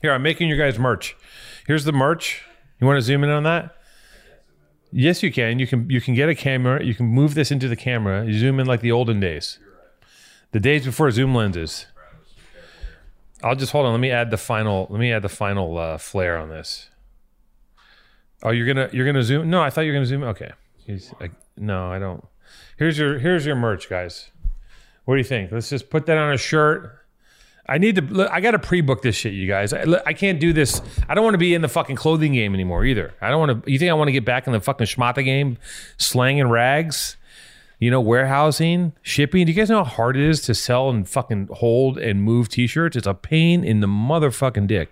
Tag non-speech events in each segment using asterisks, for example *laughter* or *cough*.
Here, I'm making your guys merch. Here's the merch. You want to zoom in on that? Yes, you can. You can you can get a camera. You can move this into the camera. You zoom in like the olden days, the days before zoom lenses. I'll just hold on. Let me add the final. Let me add the final uh, flare on this. Oh, you're gonna you're gonna zoom? No, I thought you were gonna zoom. Okay. Like, no, I don't. Here's your here's your merch, guys. What do you think? Let's just put that on a shirt. I need to. look, I got to pre-book this shit, you guys. I, I can't do this. I don't want to be in the fucking clothing game anymore either. I don't want to. You think I want to get back in the fucking schmata game, slanging rags? You know, warehousing, shipping. Do you guys know how hard it is to sell and fucking hold and move t-shirts? It's a pain in the motherfucking dick.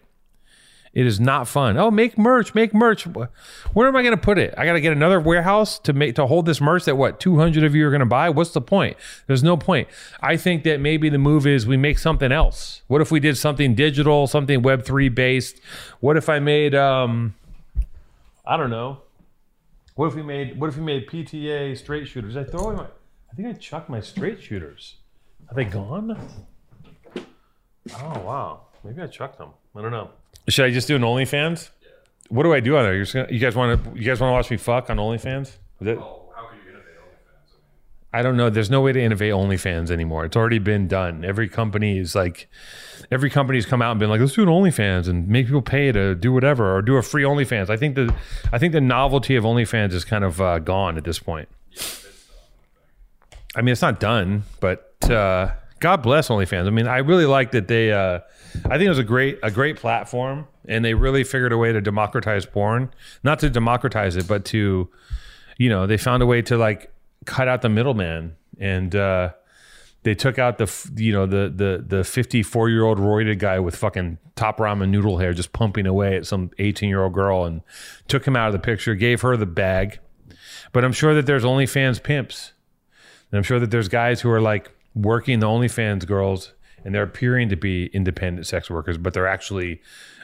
It is not fun. Oh, make merch, make merch. Where am I going to put it? I got to get another warehouse to make to hold this merch that what 200 of you are going to buy. What's the point? There's no point. I think that maybe the move is we make something else. What if we did something digital, something web 3 based? What if I made um I don't know. What if we made what if we made PTA straight shooters? I throw away my I think I chucked my straight shooters. Are they gone? Oh wow. Maybe I chucked them. I don't know. Should I just do an OnlyFans? What do I do on there? You're just gonna, you guys want to? You guys want to watch me fuck on OnlyFans? Well, how could you innovate OnlyFans? I don't know. There's no way to innovate OnlyFans anymore. It's already been done. Every company is like, every company's come out and been like, let's do an OnlyFans and make people pay to do whatever or do a free OnlyFans. I think the, I think the novelty of OnlyFans is kind of uh, gone at this point. I mean, it's not done, but uh, God bless OnlyFans. I mean, I really like that they. Uh, I think it was a great a great platform, and they really figured a way to democratize porn. Not to democratize it, but to, you know, they found a way to like cut out the middleman, and uh, they took out the you know the the the fifty four year old roided guy with fucking top ramen noodle hair just pumping away at some eighteen year old girl, and took him out of the picture, gave her the bag. But I'm sure that there's OnlyFans pimps. And I'm sure that there's guys who are like working the OnlyFans girls and they're appearing to be independent sex workers, but they're actually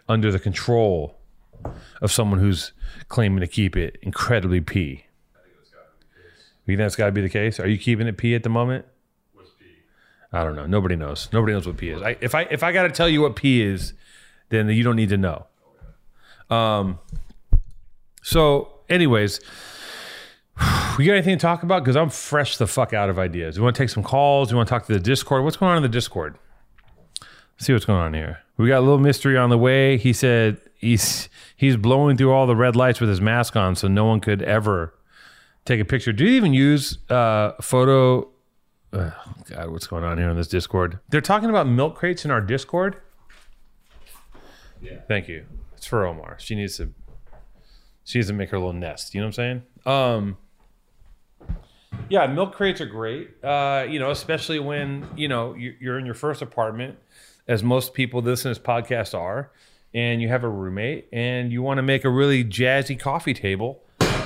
under the control of someone who's claiming to keep it incredibly P. You think that's got to be the case? Are you keeping it P at the moment? What's P? I don't know. Nobody knows. Nobody knows what P is. I, if I if I got to tell you what P is, then you don't need to know. Um. So, anyways, *sighs* we got anything to talk about? Because I'm fresh the fuck out of ideas. We want to take some calls. We want to talk to the Discord. What's going on in the Discord? Let's see what's going on here. We got a little mystery on the way. He said he's he's blowing through all the red lights with his mask on, so no one could ever take a picture. Do you even use uh, photo? Oh God, what's going on here on this Discord? They're talking about milk crates in our Discord. Yeah. Thank you. It's for Omar. She needs to. She needs to make her little nest. You know what I'm saying? Um. Yeah, milk crates are great. Uh, you know, especially when you know you- you're in your first apartment, as most people listen to this podcast are, and you have a roommate, and you want to make a really jazzy coffee table,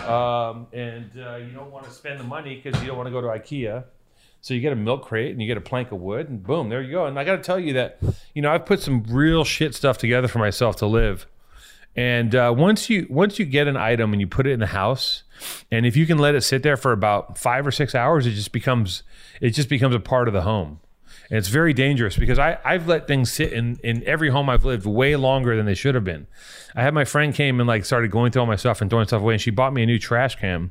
um, and uh, you don't want to spend the money because you don't want to go to IKEA. So you get a milk crate and you get a plank of wood, and boom, there you go. And I got to tell you that, you know, I've put some real shit stuff together for myself to live. And uh, once you once you get an item and you put it in the house, and if you can let it sit there for about five or six hours, it just becomes it just becomes a part of the home. And it's very dangerous because I, I've let things sit in, in every home I've lived way longer than they should have been. I had my friend came and like started going through all my stuff and throwing stuff away, and she bought me a new trash can.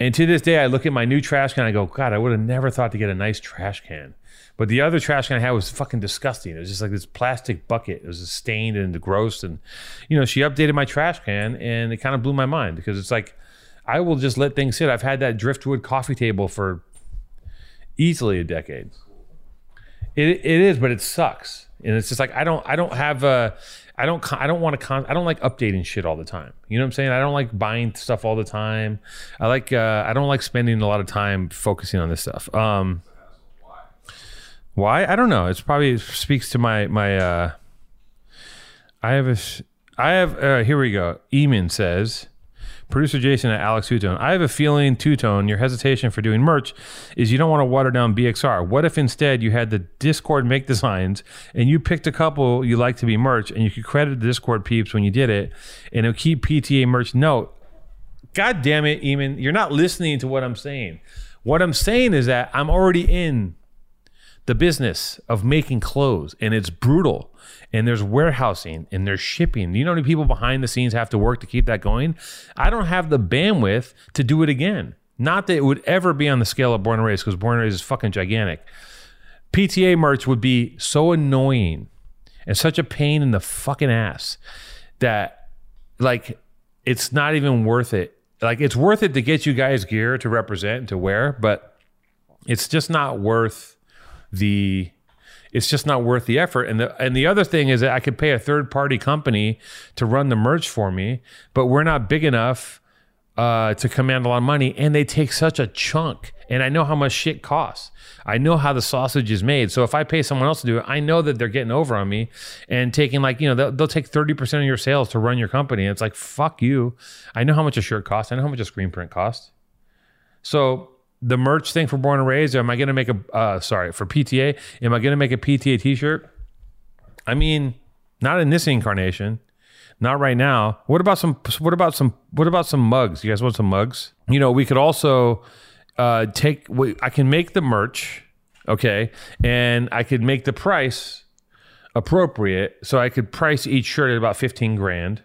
And to this day, I look at my new trash can. I go, God, I would have never thought to get a nice trash can. But the other trash can I had was fucking disgusting. It was just like this plastic bucket. It was stained and gross. And, you know, she updated my trash can and it kind of blew my mind because it's like, I will just let things sit. I've had that driftwood coffee table for easily a decade. It, it is, but it sucks. And it's just like, I don't, I don't have a, I don't, I don't want to, con- I don't like updating shit all the time. You know what I'm saying? I don't like buying stuff all the time. I like, uh, I don't like spending a lot of time focusing on this stuff. Um, why? I don't know. It's probably speaks to my my. uh I have a. I have. Uh, here we go. Eamon says, producer Jason at Alex Two Tone. I have a feeling Two Tone. Your hesitation for doing merch is you don't want to water down BXR. What if instead you had the Discord make designs and you picked a couple you like to be merch and you could credit the Discord peeps when you did it and it'll keep PTA merch. No, God damn it, Eamon, you're not listening to what I'm saying. What I'm saying is that I'm already in the business of making clothes and it's brutal and there's warehousing and there's shipping. You know how many people behind the scenes have to work to keep that going? I don't have the bandwidth to do it again. Not that it would ever be on the scale of Born and Raised because Born and Raised is fucking gigantic. PTA merch would be so annoying and such a pain in the fucking ass that like it's not even worth it. Like it's worth it to get you guys gear to represent and to wear, but it's just not worth the it's just not worth the effort. And the and the other thing is that I could pay a third party company to run the merch for me, but we're not big enough uh, to command a lot of money, and they take such a chunk. And I know how much shit costs. I know how the sausage is made. So if I pay someone else to do it, I know that they're getting over on me and taking like you know they'll, they'll take thirty percent of your sales to run your company. And it's like fuck you. I know how much a shirt costs. I know how much a screen print costs. So the merch thing for Born and Raised, am I going to make a uh, sorry for PTA? Am I going to make a PTA T-shirt? I mean, not in this incarnation, not right now. What about some? What about some? What about some mugs? You guys want some mugs? You know, we could also uh, take. I can make the merch, okay, and I could make the price appropriate. So I could price each shirt at about fifteen grand,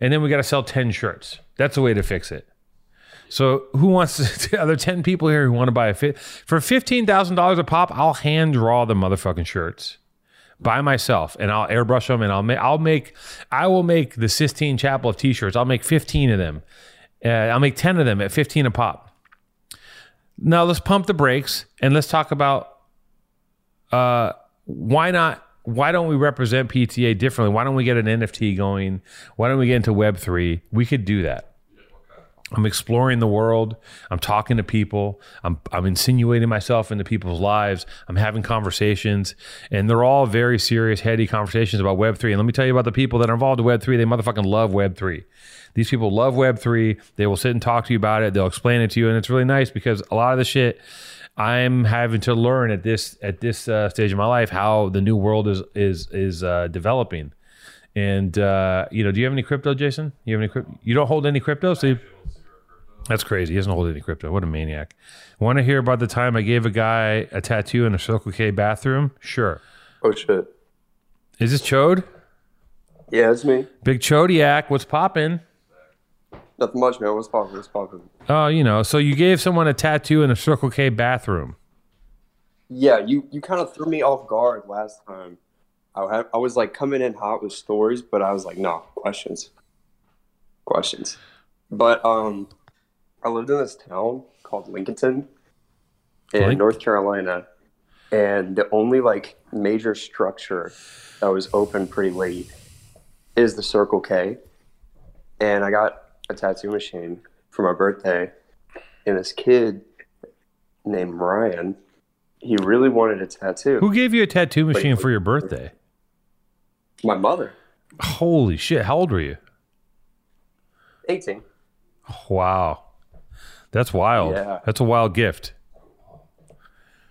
and then we got to sell ten shirts. That's a way to fix it. So who wants to, *laughs* are there 10 people here who want to buy a fit for $15,000 a pop? I'll hand draw the motherfucking shirts by myself and I'll airbrush them and I'll make, I'll make, I will make the Sistine Chapel of t-shirts. I'll make 15 of them. Uh, I'll make 10 of them at 15 a pop. Now let's pump the brakes and let's talk about, uh, why not why don't we represent PTA differently? Why don't we get an NFT going? Why don't we get into Web3? We could do that. I'm exploring the world. I'm talking to people. I'm I'm insinuating myself into people's lives. I'm having conversations, and they're all very serious, heady conversations about Web three. And let me tell you about the people that are involved in Web three. They motherfucking love Web three. These people love Web three. They will sit and talk to you about it. They'll explain it to you, and it's really nice because a lot of the shit I'm having to learn at this at this uh, stage of my life how the new world is is is uh, developing. And uh, you know, do you have any crypto, Jason? You have any crypto? You don't hold any crypto, so. You, that's crazy. He doesn't hold any crypto. What a maniac. Want to hear about the time I gave a guy a tattoo in a Circle K bathroom? Sure. Oh shit. Is this Chode? Yeah, it's me. Big Chodiac, what's popping? Nothing much, man. What's poppin'? What's poppin'? Oh, you know, so you gave someone a tattoo in a Circle K bathroom. Yeah, you you kind of threw me off guard last time. I had, I was like coming in hot with stories, but I was like, no questions, questions. But um, I lived in this town called Lincolnton in Link- North Carolina, and the only like major structure that was open pretty late is the Circle K. And I got a tattoo machine for my birthday, and this kid named Ryan, he really wanted a tattoo. Who gave you a tattoo machine for your birthday? My mother, Holy shit. How old were you? 18. Wow. That's wild. Yeah. That's a wild gift.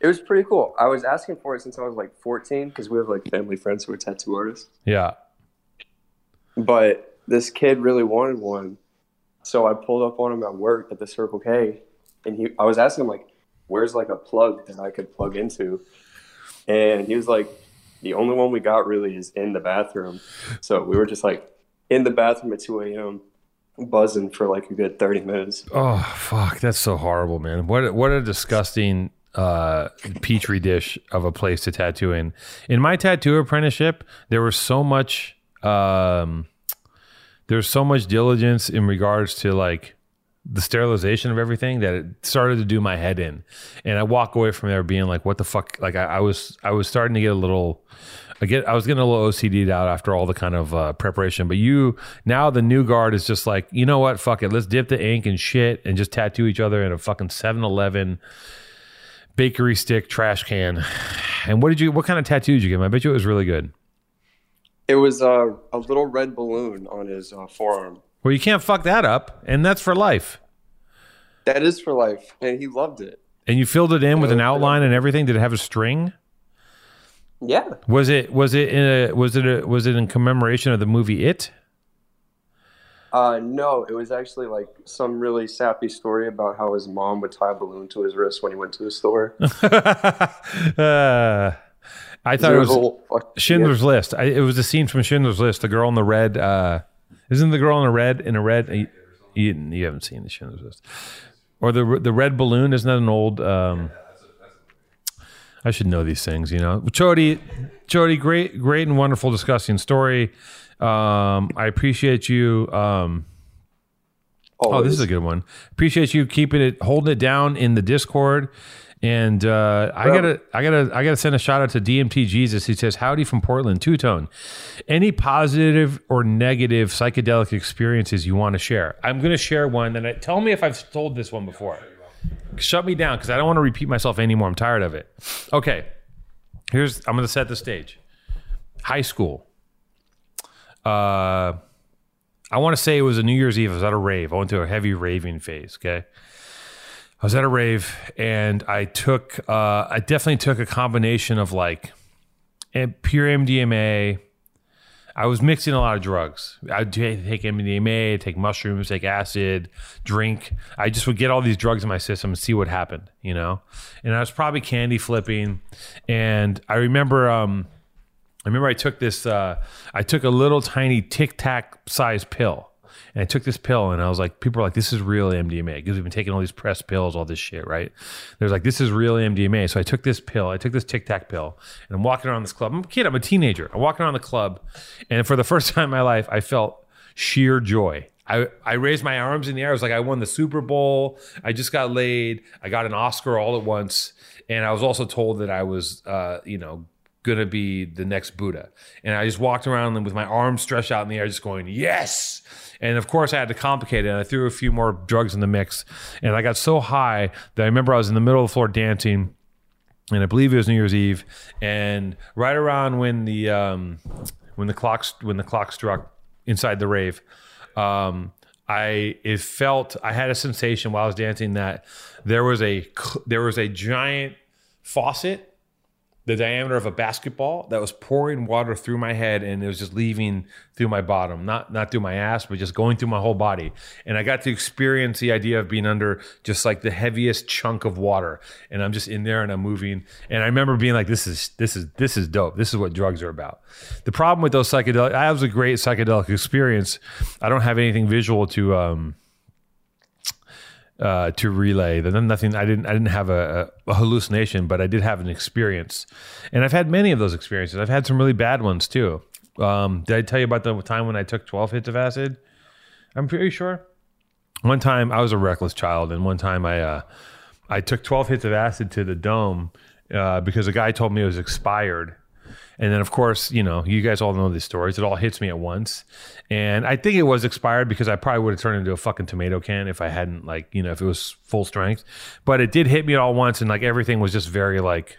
It was pretty cool. I was asking for it since I was like 14 because we have like family friends who are tattoo artists. Yeah. But this kid really wanted one. So I pulled up on him at work at the Circle K and he I was asking him like, where's like a plug that I could plug into? And he was like, the only one we got really is in the bathroom. So we were just like in the bathroom at 2 a.m. buzzing for like a good 30 minutes. Oh fuck, that's so horrible, man. What what a disgusting uh petri dish of a place to tattoo in. In my tattoo apprenticeship, there was so much um there's so much diligence in regards to like the sterilization of everything that it started to do my head in. And I walk away from there being like, what the fuck? Like I, I was I was starting to get a little I get I was getting a little OCD'd out after all the kind of uh, preparation. But you now the new guard is just like, you know what? Fuck it. Let's dip the ink and shit and just tattoo each other in a fucking 7-Eleven bakery stick trash can. And what did you what kind of tattoo did you get him? I bet you it was really good. It was uh, a little red balloon on his uh, forearm. Well, you can't fuck that up, and that's for life. That is for life. And he loved it. And you filled it in with an outline and everything. Did it have a string? Yeah. Was it was it in a was it a, was it in commemoration of the movie It? Uh, no, it was actually like some really sappy story about how his mom would tie a balloon to his wrist when he went to the store. *laughs* uh, I thought it was Schindler's List. I, it was a scene from Schindler's List. The girl in the red. Uh, isn't the girl in the red in a red? You, you, you haven't seen the Schindler's List, or the the red balloon? Isn't that an old? Um, I should know these things, you know. Chody, Chody, great, great and wonderful discussing story. Um, I appreciate you. Um, Oh, this is a good one. Appreciate you keeping it, holding it down in the Discord. And uh, I gotta, I gotta, I gotta send a shout out to DMT Jesus. He says, "Howdy from Portland, two tone. Any positive or negative psychedelic experiences you want to share? I'm gonna share one. And I, tell me if I've told this one before. Shut me down because I don't want to repeat myself anymore. I'm tired of it. Okay, here's. I'm gonna set the stage. High school. Uh, I want to say it was a New Year's Eve. I was at a rave. I went through a heavy raving phase. Okay. I was at a rave and I took, uh, I definitely took a combination of like pure MDMA. I was mixing a lot of drugs. I'd take MDMA, take mushrooms, take acid, drink. I just would get all these drugs in my system and see what happened, you know? And I was probably candy flipping. And I remember, um, I remember I took this, uh, I took a little tiny tic tac size pill. And I took this pill and I was like, people are like, this is real MDMA because we've been taking all these pressed pills, all this shit, right? There's like, this is real MDMA. So I took this pill, I took this tic tac pill, and I'm walking around this club. I'm a kid, I'm a teenager. I'm walking around the club. And for the first *laughs* time in my life, I felt sheer joy. I, I raised my arms in the air. I was like, I won the Super Bowl. I just got laid. I got an Oscar all at once. And I was also told that I was, uh, you know, gonna be the next Buddha. And I just walked around with my arms stretched out in the air, just going, yes. And of course, I had to complicate it. And I threw a few more drugs in the mix. And I got so high that I remember I was in the middle of the floor dancing. And I believe it was New Year's Eve. And right around when the um, when the clocks when the clock struck inside the rave, um, I it felt I had a sensation while I was dancing that there was a there was a giant faucet the diameter of a basketball that was pouring water through my head and it was just leaving through my bottom. Not not through my ass but just going through my whole body. And i got to experience the idea of being under just like the heaviest chunk of water. And i'm just in there and i'm moving. And i remember being like this is this is this is dope. This is what drugs are about. The problem with those psychedelic i was a great psychedelic experience. I don't have anything visual to um uh, to relay. Then nothing. I didn't. I didn't have a, a hallucination, but I did have an experience, and I've had many of those experiences. I've had some really bad ones too. Um, did I tell you about the time when I took twelve hits of acid? I'm pretty sure. One time I was a reckless child, and one time I uh, I took twelve hits of acid to the dome uh, because a guy told me it was expired. And then, of course, you know, you guys all know these stories. It all hits me at once. And I think it was expired because I probably would have turned into a fucking tomato can if I hadn't, like, you know, if it was full strength. But it did hit me all once. And, like, everything was just very, like,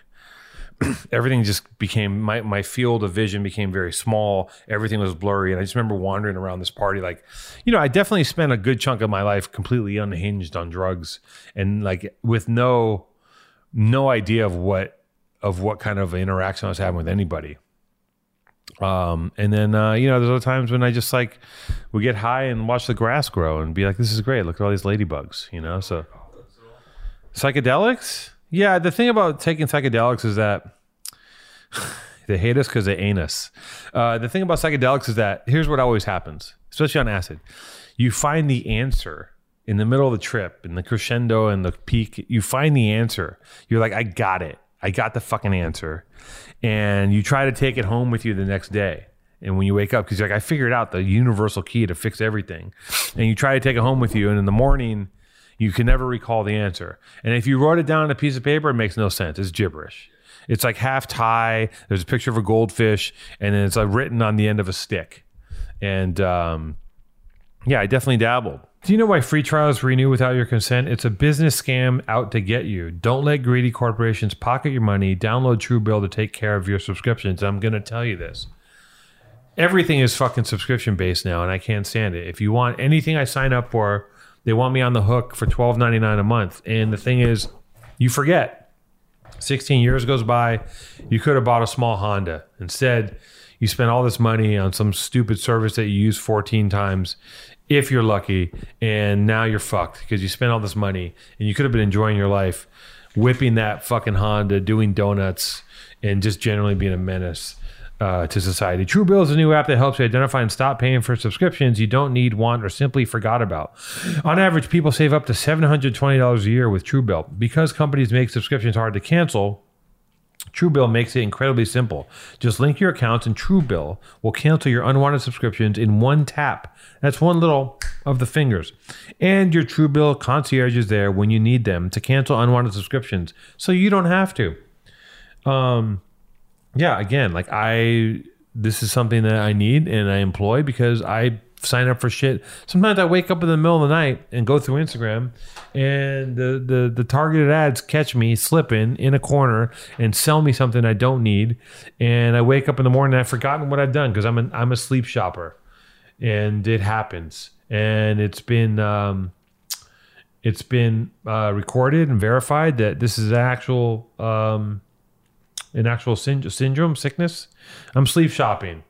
*clears throat* everything just became, my, my field of vision became very small. Everything was blurry. And I just remember wandering around this party. Like, you know, I definitely spent a good chunk of my life completely unhinged on drugs and, like, with no, no idea of what of what kind of interaction I was having with anybody. Um, and then uh, you know, there's other times when I just like would get high and watch the grass grow and be like, "This is great! Look at all these ladybugs," you know. So psychedelics, yeah. The thing about taking psychedelics is that *laughs* they hate us because they ain't us. Uh, the thing about psychedelics is that here's what always happens, especially on acid: you find the answer in the middle of the trip, in the crescendo and the peak. You find the answer. You're like, "I got it." I got the fucking answer. And you try to take it home with you the next day. And when you wake up, because you're like, I figured out the universal key to fix everything. And you try to take it home with you. And in the morning, you can never recall the answer. And if you wrote it down on a piece of paper, it makes no sense. It's gibberish. It's like half tie. There's a picture of a goldfish, and then it's like written on the end of a stick. And um, yeah, I definitely dabbled. Do you know why free trials renew without your consent? It's a business scam out to get you. Don't let greedy corporations pocket your money. Download Truebill to take care of your subscriptions. I'm going to tell you this. Everything is fucking subscription based now, and I can't stand it. If you want anything I sign up for, they want me on the hook for $12.99 a month. And the thing is, you forget. 16 years goes by, you could have bought a small Honda. Instead, you spend all this money on some stupid service that you use 14 times if you're lucky and now you're fucked because you spent all this money and you could have been enjoying your life whipping that fucking honda doing donuts and just generally being a menace uh, to society. Truebill is a new app that helps you identify and stop paying for subscriptions you don't need, want, or simply forgot about. On average, people save up to $720 a year with Truebill. Because companies make subscriptions hard to cancel, Truebill makes it incredibly simple. Just link your accounts and Truebill will cancel your unwanted subscriptions in one tap. That's one little of the fingers. And your Truebill concierge is there when you need them to cancel unwanted subscriptions, so you don't have to. Um, yeah, again, like I, this is something that I need and I employ because I sign up for shit. Sometimes I wake up in the middle of the night and go through Instagram, and the the the targeted ads catch me slipping in a corner and sell me something I don't need. And I wake up in the morning I've forgotten what I've done because I'm an I'm a sleep shopper, and it happens. And it's been um, it's been uh, recorded and verified that this is actual um, an actual syn- syndrome sickness. I'm sleep shopping.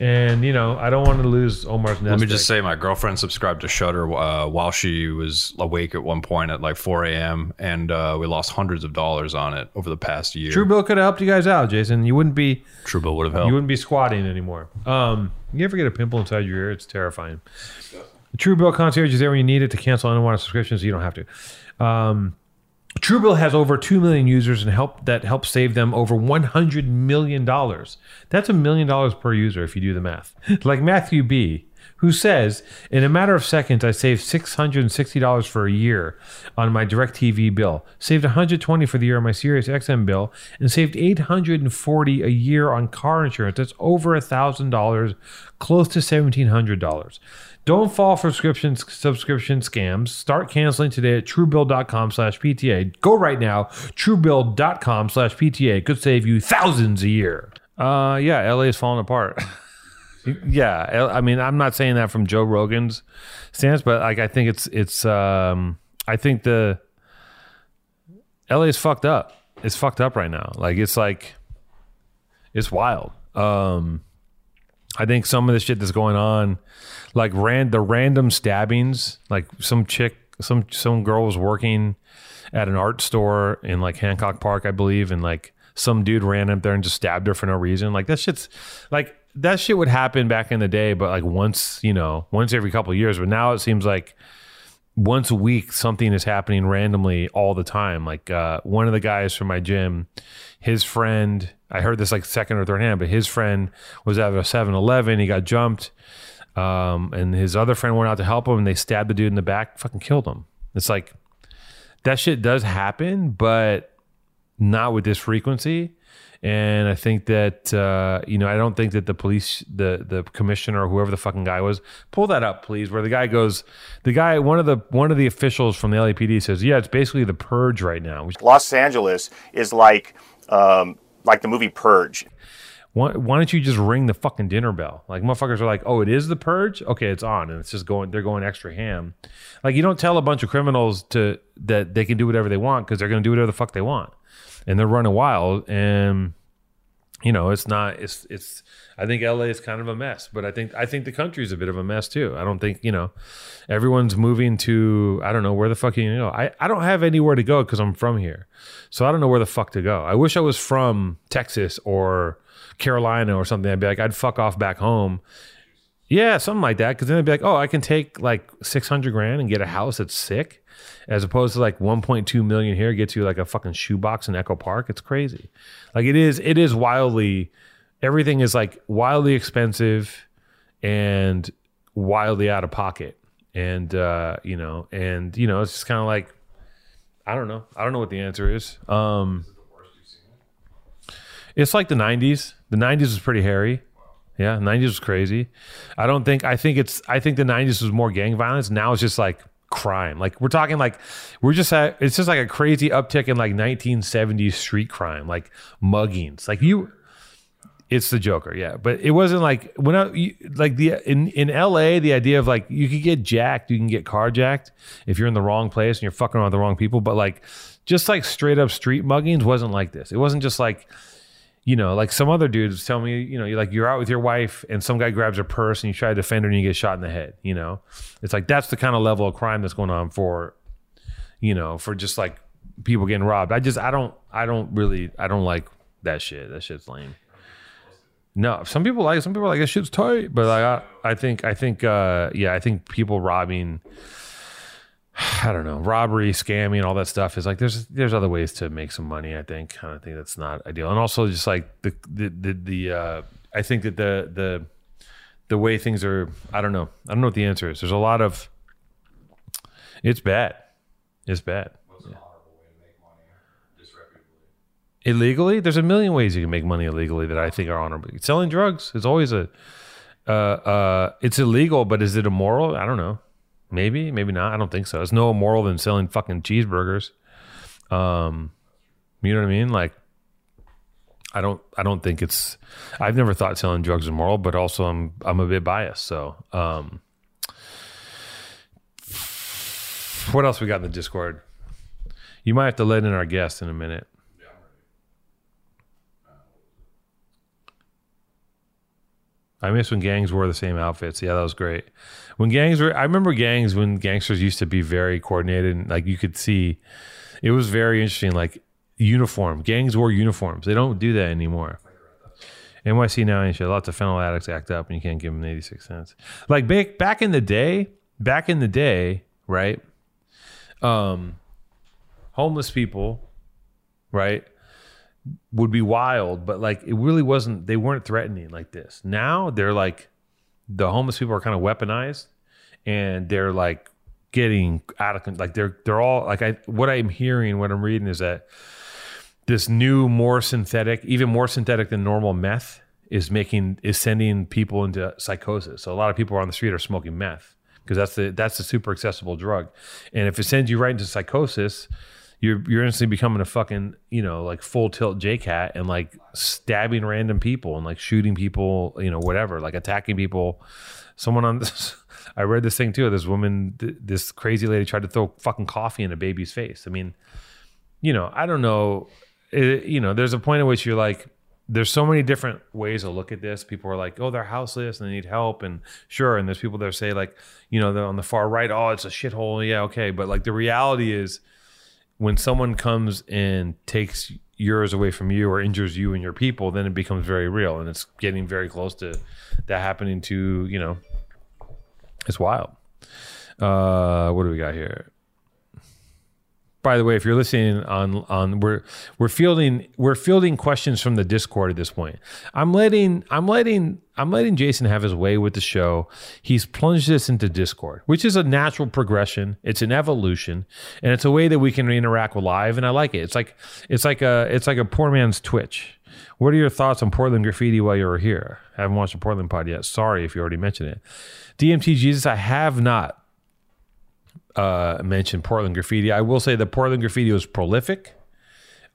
And you know, I don't want to lose Omar's nest. Let me just egg. say, my girlfriend subscribed to Shudder uh, while she was awake at one point at like 4 a.m. and uh, we lost hundreds of dollars on it over the past year. Truebill could have helped you guys out, Jason. You wouldn't be Truebill would have helped. you wouldn't be squatting anymore. Um, you ever get a pimple inside your ear? It's terrifying. The Truebill concierge is there when you need it to cancel unwanted subscriptions. So you don't have to. Um, Truebill has over two million users and help that help save them over one hundred million dollars. That's a million dollars per user if you do the math. *laughs* like Matthew B, who says, in a matter of seconds, I saved six hundred and sixty dollars for a year on my DirecTV bill, saved one hundred twenty for the year on my Sirius XM bill, and saved eight hundred and forty a year on car insurance. That's over a thousand dollars, close to seventeen hundred dollars. Don't fall for subscription subscription scams. Start canceling today at truebill.com slash PTA. Go right now. Truebill.com slash PTA could save you thousands a year. Uh yeah, LA is falling apart. *laughs* yeah, I mean, I'm not saying that from Joe Rogan's stance, but like I think it's it's um I think the LA is fucked up. It's fucked up right now. Like it's like it's wild. Um I think some of the shit that's going on, like ran the random stabbings, like some chick, some some girl was working at an art store in like Hancock Park, I believe, and like some dude ran up there and just stabbed her for no reason. Like that shit's like that shit would happen back in the day, but like once, you know, once every couple years. But now it seems like once a week something is happening randomly all the time. Like uh, one of the guys from my gym, his friend, I heard this like second or third hand, but his friend was at a 7-Eleven. He got jumped, um, and his other friend went out to help him, and they stabbed the dude in the back, fucking killed him. It's like that shit does happen, but not with this frequency. And I think that uh, you know, I don't think that the police, the the commissioner or whoever the fucking guy was, pull that up, please. Where the guy goes, the guy, one of the one of the officials from the LAPD says, yeah, it's basically the purge right now. Los Angeles is like um, like the movie Purge. why, why don't you just ring the fucking dinner bell? Like motherfuckers are like, oh, it is the purge. Okay, it's on, and it's just going. They're going extra ham. Like you don't tell a bunch of criminals to that they can do whatever they want because they're going to do whatever the fuck they want, and they're running wild. And you know, it's not. It's it's. I think LA is kind of a mess, but I think I think the country's a bit of a mess too. I don't think you know, everyone's moving to I don't know where the fuck you go. I I don't have anywhere to go because I'm from here, so I don't know where the fuck to go. I wish I was from Texas or Carolina or something. I'd be like I'd fuck off back home. Yeah, something like that. Because then I'd be like, oh, I can take like six hundred grand and get a house that's sick, as opposed to like one point two million here gets you like a fucking shoebox in Echo Park. It's crazy. Like it is. It is wildly. Everything is like wildly expensive, and wildly out of pocket. And uh, you know, and you know, it's just kind of like I don't know. I don't know what the answer is. Um, it's like the '90s. The '90s was pretty hairy. Yeah, '90s was crazy. I don't think. I think it's. I think the '90s was more gang violence. Now it's just like crime. Like we're talking like we're just at. It's just like a crazy uptick in like 1970s street crime, like muggings. Like you. It's the Joker, yeah, but it wasn't like when I like the in in L.A. The idea of like you could get jacked, you can get carjacked if you're in the wrong place and you're fucking around with the wrong people. But like just like straight up street muggings wasn't like this. It wasn't just like you know, like some other dudes tell me, you know, you're like you're out with your wife and some guy grabs her purse and you try to defend her and you get shot in the head. You know, it's like that's the kind of level of crime that's going on for, you know, for just like people getting robbed. I just I don't I don't really I don't like that shit. That shit's lame. No, some people like some people like that shit's tight, but I, I think I think uh yeah, I think people robbing *sighs* I don't know, robbery, scamming, all that stuff is like there's there's other ways to make some money, I think. I think that's not ideal. And also just like the the the, the uh I think that the the the way things are I don't know. I don't know what the answer is. There's a lot of it's bad. It's bad. What's an honorable way to make money disreputably? Illegally? There's a million ways you can make money illegally that i think are honorable. Selling drugs is always a uh uh it's illegal but is it immoral? I don't know. Maybe maybe not. I don't think so. It's no immoral than selling fucking cheeseburgers. Um you know what i mean? Like i don't i don't think it's i've never thought selling drugs immoral but also i'm i'm a bit biased. So um what else we got in the discord? You might have to let in our guest in a minute I miss when gangs wore the same outfits. Yeah, that was great. When gangs were, I remember gangs when gangsters used to be very coordinated and like you could see, it was very interesting. Like uniform, gangs wore uniforms. They don't do that anymore. NYC now ain't shit. Lots of fentanyl addicts act up and you can't give them 86 cents. Like back, back in the day, back in the day, right? Um, homeless people, right? Would be wild, but like it really wasn't. They weren't threatening like this. Now they're like the homeless people are kind of weaponized, and they're like getting out of like they're they're all like I what I'm hearing, what I'm reading is that this new, more synthetic, even more synthetic than normal meth is making is sending people into psychosis. So a lot of people on the street are smoking meth because that's the that's the super accessible drug, and if it sends you right into psychosis you're you're instantly becoming a fucking you know like full tilt JCat and like stabbing random people and like shooting people you know whatever like attacking people. Someone on this, *laughs* I read this thing too. This woman, th- this crazy lady tried to throw fucking coffee in a baby's face. I mean, you know, I don't know. It, you know, there's a point at which you're like, there's so many different ways to look at this. People are like, oh, they're houseless and they need help, and sure. And there's people that say like, you know, they're on the far right, oh, it's a shithole. Yeah, okay. But like the reality is when someone comes and takes yours away from you or injures you and your people, then it becomes very real, and it's getting very close to that happening to you know. It's wild. Uh, what do we got here? By the way, if you're listening on on we're we're fielding we're fielding questions from the Discord at this point. I'm letting I'm letting I'm letting Jason have his way with the show. He's plunged this into Discord, which is a natural progression. It's an evolution, and it's a way that we can interact with live, and I like it. It's like it's like a it's like a poor man's Twitch. What are your thoughts on Portland graffiti while you were here? I haven't watched the Portland pod yet. Sorry if you already mentioned it. DMT Jesus, I have not uh, mentioned Portland graffiti. I will say that Portland graffiti was prolific,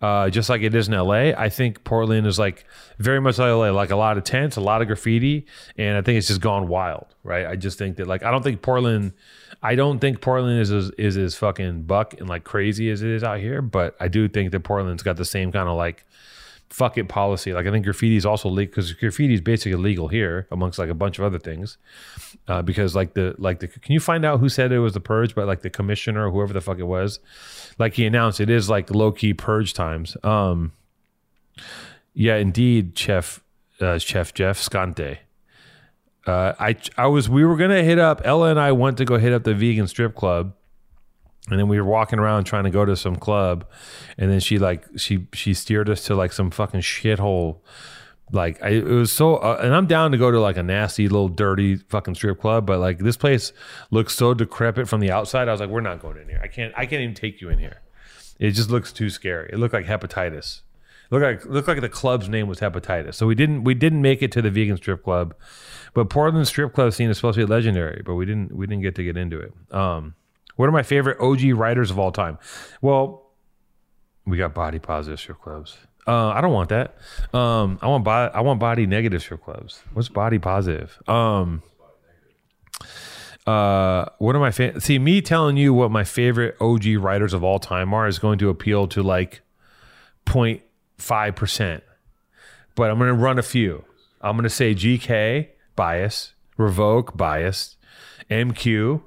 uh, just like it is in LA. I think Portland is like very much like LA, like a lot of tents, a lot of graffiti, and I think it's just gone wild, right? I just think that like I don't think Portland, I don't think Portland is as, is as fucking buck and like crazy as it is out here, but I do think that Portland's got the same kind of like fuck it policy. Like I think graffiti is also legal because graffiti is basically illegal here amongst like a bunch of other things. Uh, because like the like the can you find out who said it was the purge? But like the commissioner or whoever the fuck it was, like he announced it is like low key purge times. Um, yeah, indeed, Chef uh, Chef Jeff Scante. Uh, I I was we were gonna hit up Ella and I went to go hit up the vegan strip club and then we were walking around trying to go to some club and then she like she she steered us to like some fucking shithole. Like I, it was so uh, and i'm down to go to like a nasty little dirty fucking strip club but like this place looks so decrepit from the outside. I was like we're not going in here. I can't i can't even take you in here. It just looks too scary. It looked like hepatitis. It looked like looked like the club's name was hepatitis. So we didn't we didn't make it to the vegan strip club but portland strip club scene is supposed to be legendary but we didn't we didn't get to get into it. Um what are my favorite OG writers of all time? Well, we got body positive strip clubs. Uh, I don't want that. Um, I want body. I want body negative strip clubs. What's body positive? Um, uh, what are my fa- see me telling you what my favorite OG writers of all time are is going to appeal to like 0.5 percent. But I'm going to run a few. I'm going to say GK bias, Revok bias, MQ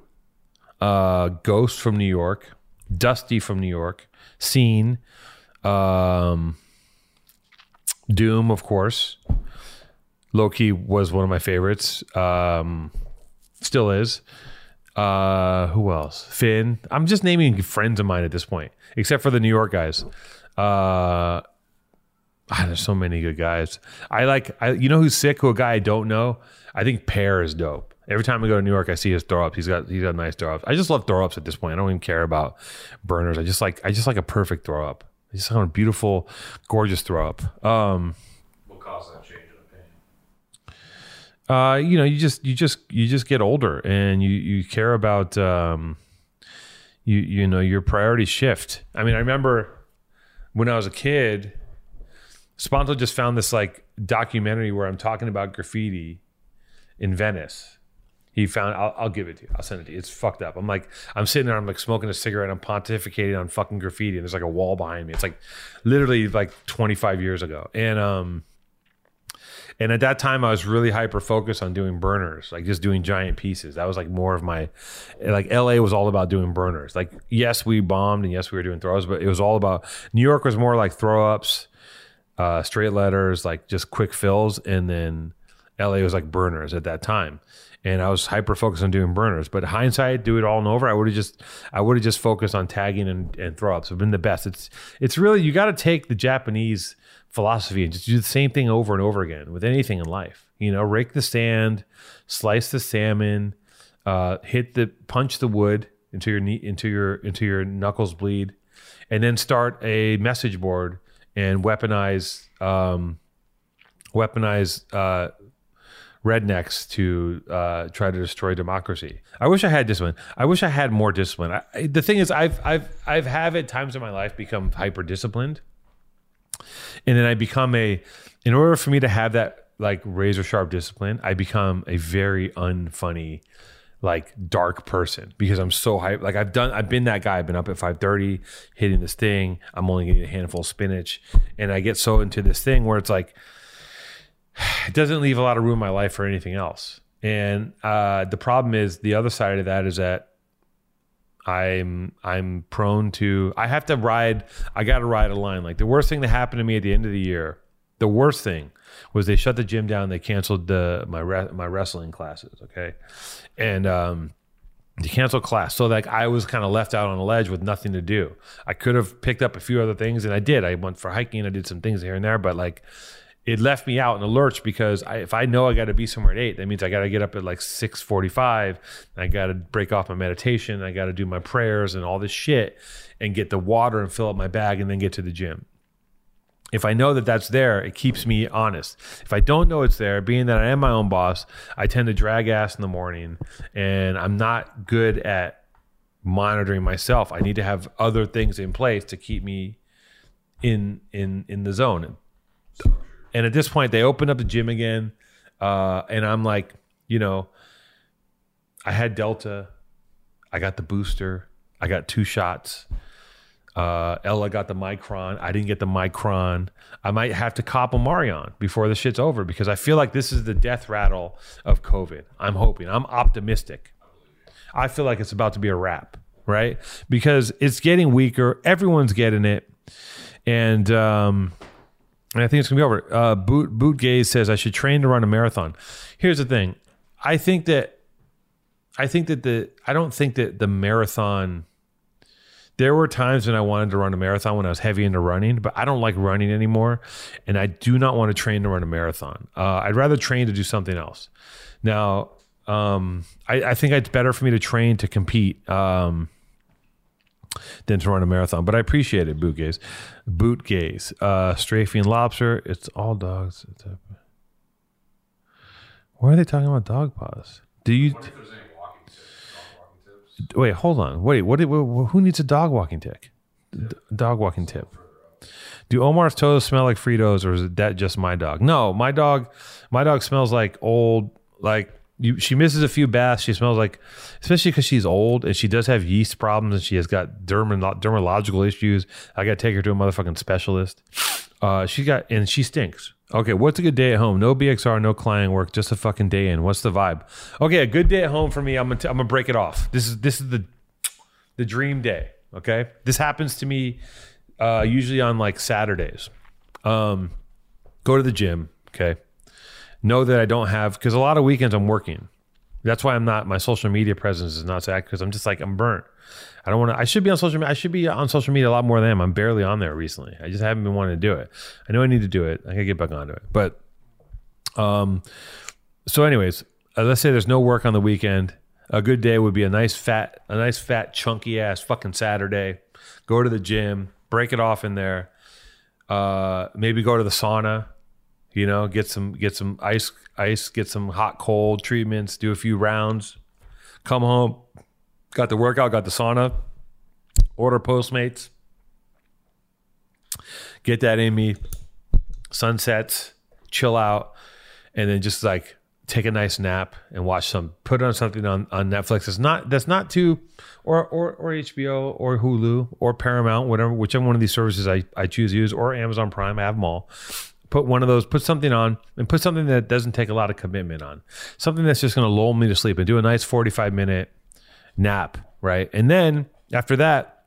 uh, Ghost from New York, Dusty from New York, Seen, um, Doom, of course. Loki was one of my favorites. Um, still is. Uh, who else? Finn. I'm just naming friends of mine at this point, except for the New York guys. Uh, ah, there's so many good guys. I like. I, you know who's sick? Who a guy I don't know? I think Pear is dope. Every time I go to New York, I see his throw up. He's got he's got nice throw ups. I just love throw ups at this point. I don't even care about burners. I just like I just like a perfect throw up. I just want a beautiful, gorgeous throw up. Um, What caused that change in opinion? uh, you know, you just you just you just get older and you you care about um, you you know your priorities shift. I mean, I remember when I was a kid, Sponto just found this like documentary where I'm talking about graffiti in Venice. He found I'll, I'll give it to you. I'll send it to you. It's fucked up. I'm like I'm sitting there. I'm like smoking a cigarette. I'm pontificating on fucking graffiti, and there's like a wall behind me. It's like literally like 25 years ago, and um. And at that time, I was really hyper focused on doing burners, like just doing giant pieces. That was like more of my, like LA was all about doing burners. Like, yes, we bombed and yes, we were doing throws, but it was all about, New York was more like throw ups, uh, straight letters, like just quick fills. And then LA was like burners at that time. And I was hyper focused on doing burners. But hindsight, do it all and over. I would have just, I would have just focused on tagging and, and throw ups. Have been the best. It's, it's really you got to take the Japanese philosophy and just do the same thing over and over again with anything in life. You know, rake the sand, slice the salmon, uh, hit the punch the wood until your knee into your into your knuckles bleed, and then start a message board and weaponize um, weaponize uh, rednecks to uh, try to destroy democracy. I wish I had discipline. I wish I had more discipline. I, the thing is, I've I've I've have at times in my life become hyper disciplined, and then I become a. In order for me to have that like razor sharp discipline, I become a very unfunny, like dark person because I'm so hype. Like I've done, I've been that guy. I've been up at five thirty, hitting this thing. I'm only getting a handful of spinach, and I get so into this thing where it's like *sighs* it doesn't leave a lot of room in my life for anything else. And uh, the problem is the other side of that is that I'm I'm prone to I have to ride I got to ride a line. Like the worst thing that happened to me at the end of the year, the worst thing was they shut the gym down. They canceled the my re- my wrestling classes. Okay, and um, they canceled class. So like I was kind of left out on a ledge with nothing to do. I could have picked up a few other things, and I did. I went for hiking. I did some things here and there, but like it left me out in the lurch because I, if I know I got to be somewhere at eight, that means I got to get up at like six forty-five. I got to break off my meditation. I got to do my prayers and all this shit, and get the water and fill up my bag, and then get to the gym. If I know that that's there, it keeps me honest. If I don't know it's there, being that I am my own boss, I tend to drag ass in the morning, and I'm not good at monitoring myself. I need to have other things in place to keep me in in in the zone. And at this point, they opened up the gym again, uh, and I'm like, you know, I had Delta, I got the booster, I got two shots. Uh, Ella got the Micron. I didn't get the Micron. I might have to cop a Marion before the shit's over because I feel like this is the death rattle of COVID. I'm hoping. I'm optimistic. I feel like it's about to be a wrap, right? Because it's getting weaker. Everyone's getting it, and um, and I think it's gonna be over. Uh, Boot Boot Gaze says I should train to run a marathon. Here's the thing. I think that I think that the I don't think that the marathon. There were times when I wanted to run a marathon when I was heavy into running, but I don't like running anymore, and I do not want to train to run a marathon. Uh, I'd rather train to do something else. Now, um, I, I think it's better for me to train to compete. Um, than to run a marathon. But I appreciate it, boot gaze. Boot gaze. Uh Strafian lobster. It's all dogs. It's a... Why are they talking about dog paws? Do you If there's any walking tips, dog walking tips. wait? Hold on. Wait. What? Who needs a dog walking tick? D- dog walking tip. Do Omar's toes smell like Fritos, or is that just my dog? No, my dog. My dog smells like old. Like you, she misses a few baths. She smells like, especially because she's old and she does have yeast problems and she has got dermo- dermatological issues. I got to take her to a motherfucking specialist. Uh, she got and she stinks. Okay, what's a good day at home? No BXR, no client work, just a fucking day in. What's the vibe? Okay, a good day at home for me. I'm gonna t- I'm gonna break it off. This is this is the the dream day. Okay, this happens to me uh, usually on like Saturdays. Um, go to the gym. Okay. Know that I don't have because a lot of weekends I'm working. That's why I'm not. My social media presence is not so active because I'm just like I'm burnt. I don't want to. I should be on social media. I should be on social media a lot more than I am. I'm barely on there recently. I just haven't been wanting to do it. I know I need to do it. I gotta get back onto it. But, um, so anyways, uh, let's say there's no work on the weekend. A good day would be a nice fat, a nice fat chunky ass fucking Saturday. Go to the gym, break it off in there. Uh, maybe go to the sauna. You know, get some get some ice ice, get some hot cold treatments, do a few rounds. Come home, got the workout, got the sauna. Order Postmates. Get that in me. Sunsets, chill out, and then just like take a nice nap and watch some put on something on, on Netflix. It's not that's not too or or or HBO or Hulu or Paramount, whatever whichever one of these services I, I choose to use, or Amazon Prime, I have them all. Put one of those, put something on, and put something that doesn't take a lot of commitment on. Something that's just gonna lull me to sleep and do a nice 45 minute nap, right? And then after that,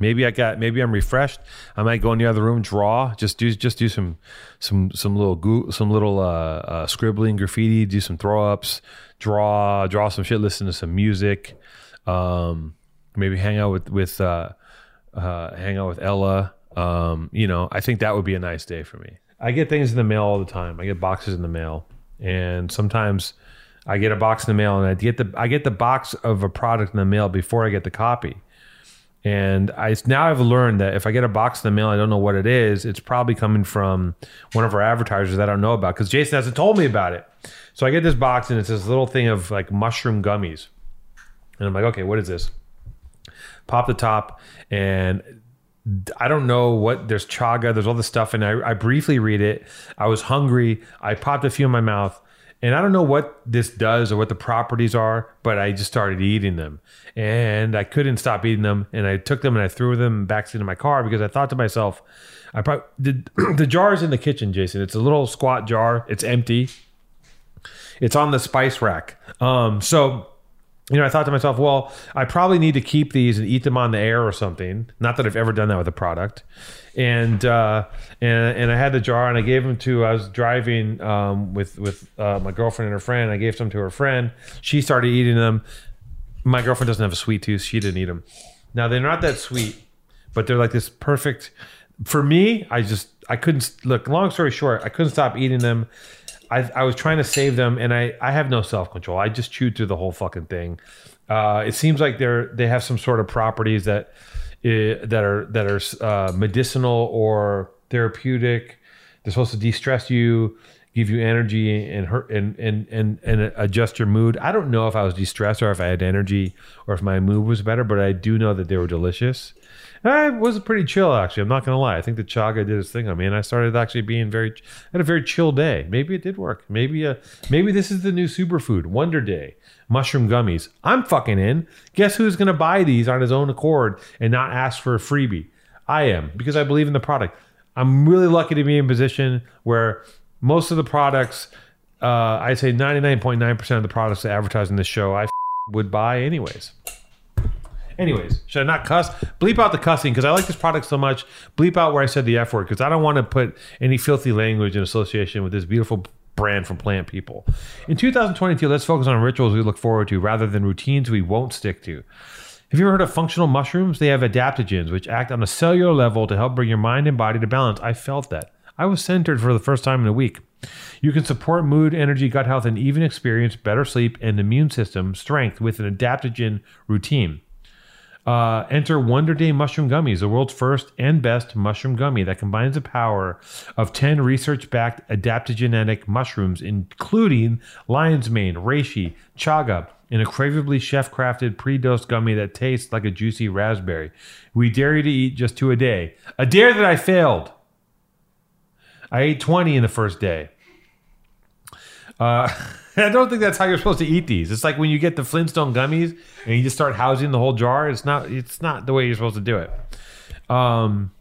maybe I got maybe I'm refreshed. I might go in the other room, draw, just do just do some some some little goo, some little uh, uh, scribbling, graffiti, do some throw ups, draw draw some shit, listen to some music, um, maybe hang out with with uh, uh, hang out with Ella. Um, you know, I think that would be a nice day for me. I get things in the mail all the time. I get boxes in the mail, and sometimes I get a box in the mail, and I get the I get the box of a product in the mail before I get the copy. And I now I've learned that if I get a box in the mail, I don't know what it is. It's probably coming from one of our advertisers that I don't know about because Jason hasn't told me about it. So I get this box and it's this little thing of like mushroom gummies, and I'm like, okay, what is this? Pop the top, and I don't know what there's chaga, there's all this stuff, and I, I briefly read it. I was hungry. I popped a few in my mouth, and I don't know what this does or what the properties are, but I just started eating them, and I couldn't stop eating them, and I took them and I threw them back into my car because I thought to myself, I probably the, *clears throat* the jar is in the kitchen, Jason. It's a little squat jar. It's empty. It's on the spice rack. Um, so you know, I thought to myself, well, I probably need to keep these and eat them on the air or something. Not that I've ever done that with a product. And uh, and and I had the jar and I gave them to. I was driving um, with with uh, my girlfriend and her friend. I gave some to her friend. She started eating them. My girlfriend doesn't have a sweet tooth. She didn't eat them. Now they're not that sweet, but they're like this perfect. For me, I just I couldn't look. Long story short, I couldn't stop eating them. I, I was trying to save them, and I, I have no self control. I just chewed through the whole fucking thing. Uh, it seems like they're they have some sort of properties that uh, that are that are uh, medicinal or therapeutic. They're supposed to de-stress you, give you energy, and hurt and and and and adjust your mood. I don't know if I was de-stressed or if I had energy or if my mood was better, but I do know that they were delicious. I was pretty chill actually. I'm not gonna lie. I think the chaga did its thing on me, and I started actually being very had a very chill day. Maybe it did work. Maybe uh maybe this is the new superfood WonderDay mushroom gummies. I'm fucking in. Guess who's gonna buy these on his own accord and not ask for a freebie? I am because I believe in the product. I'm really lucky to be in a position where most of the products, uh, I'd say 99.9% of the products that advertise in this show, I f- would buy anyways. Anyways, should I not cuss? Bleep out the cussing because I like this product so much. Bleep out where I said the F word because I don't want to put any filthy language in association with this beautiful brand from Plant People. In 2022, let's focus on rituals we look forward to rather than routines we won't stick to. Have you ever heard of functional mushrooms? They have adaptogens, which act on a cellular level to help bring your mind and body to balance. I felt that. I was centered for the first time in a week. You can support mood, energy, gut health, and even experience better sleep and immune system strength with an adaptogen routine. Uh, enter WonderDay Mushroom Gummies, the world's first and best mushroom gummy that combines the power of 10 research backed adaptogenic mushrooms, including lion's mane, reishi, chaga, in a craveably chef crafted pre dosed gummy that tastes like a juicy raspberry. We dare you to eat just two a day. A dare that I failed. I ate 20 in the first day. Uh, *laughs* I don't think that's how you're supposed to eat these. It's like when you get the Flintstone gummies and you just start housing the whole jar. It's not. It's not the way you're supposed to do it. Um,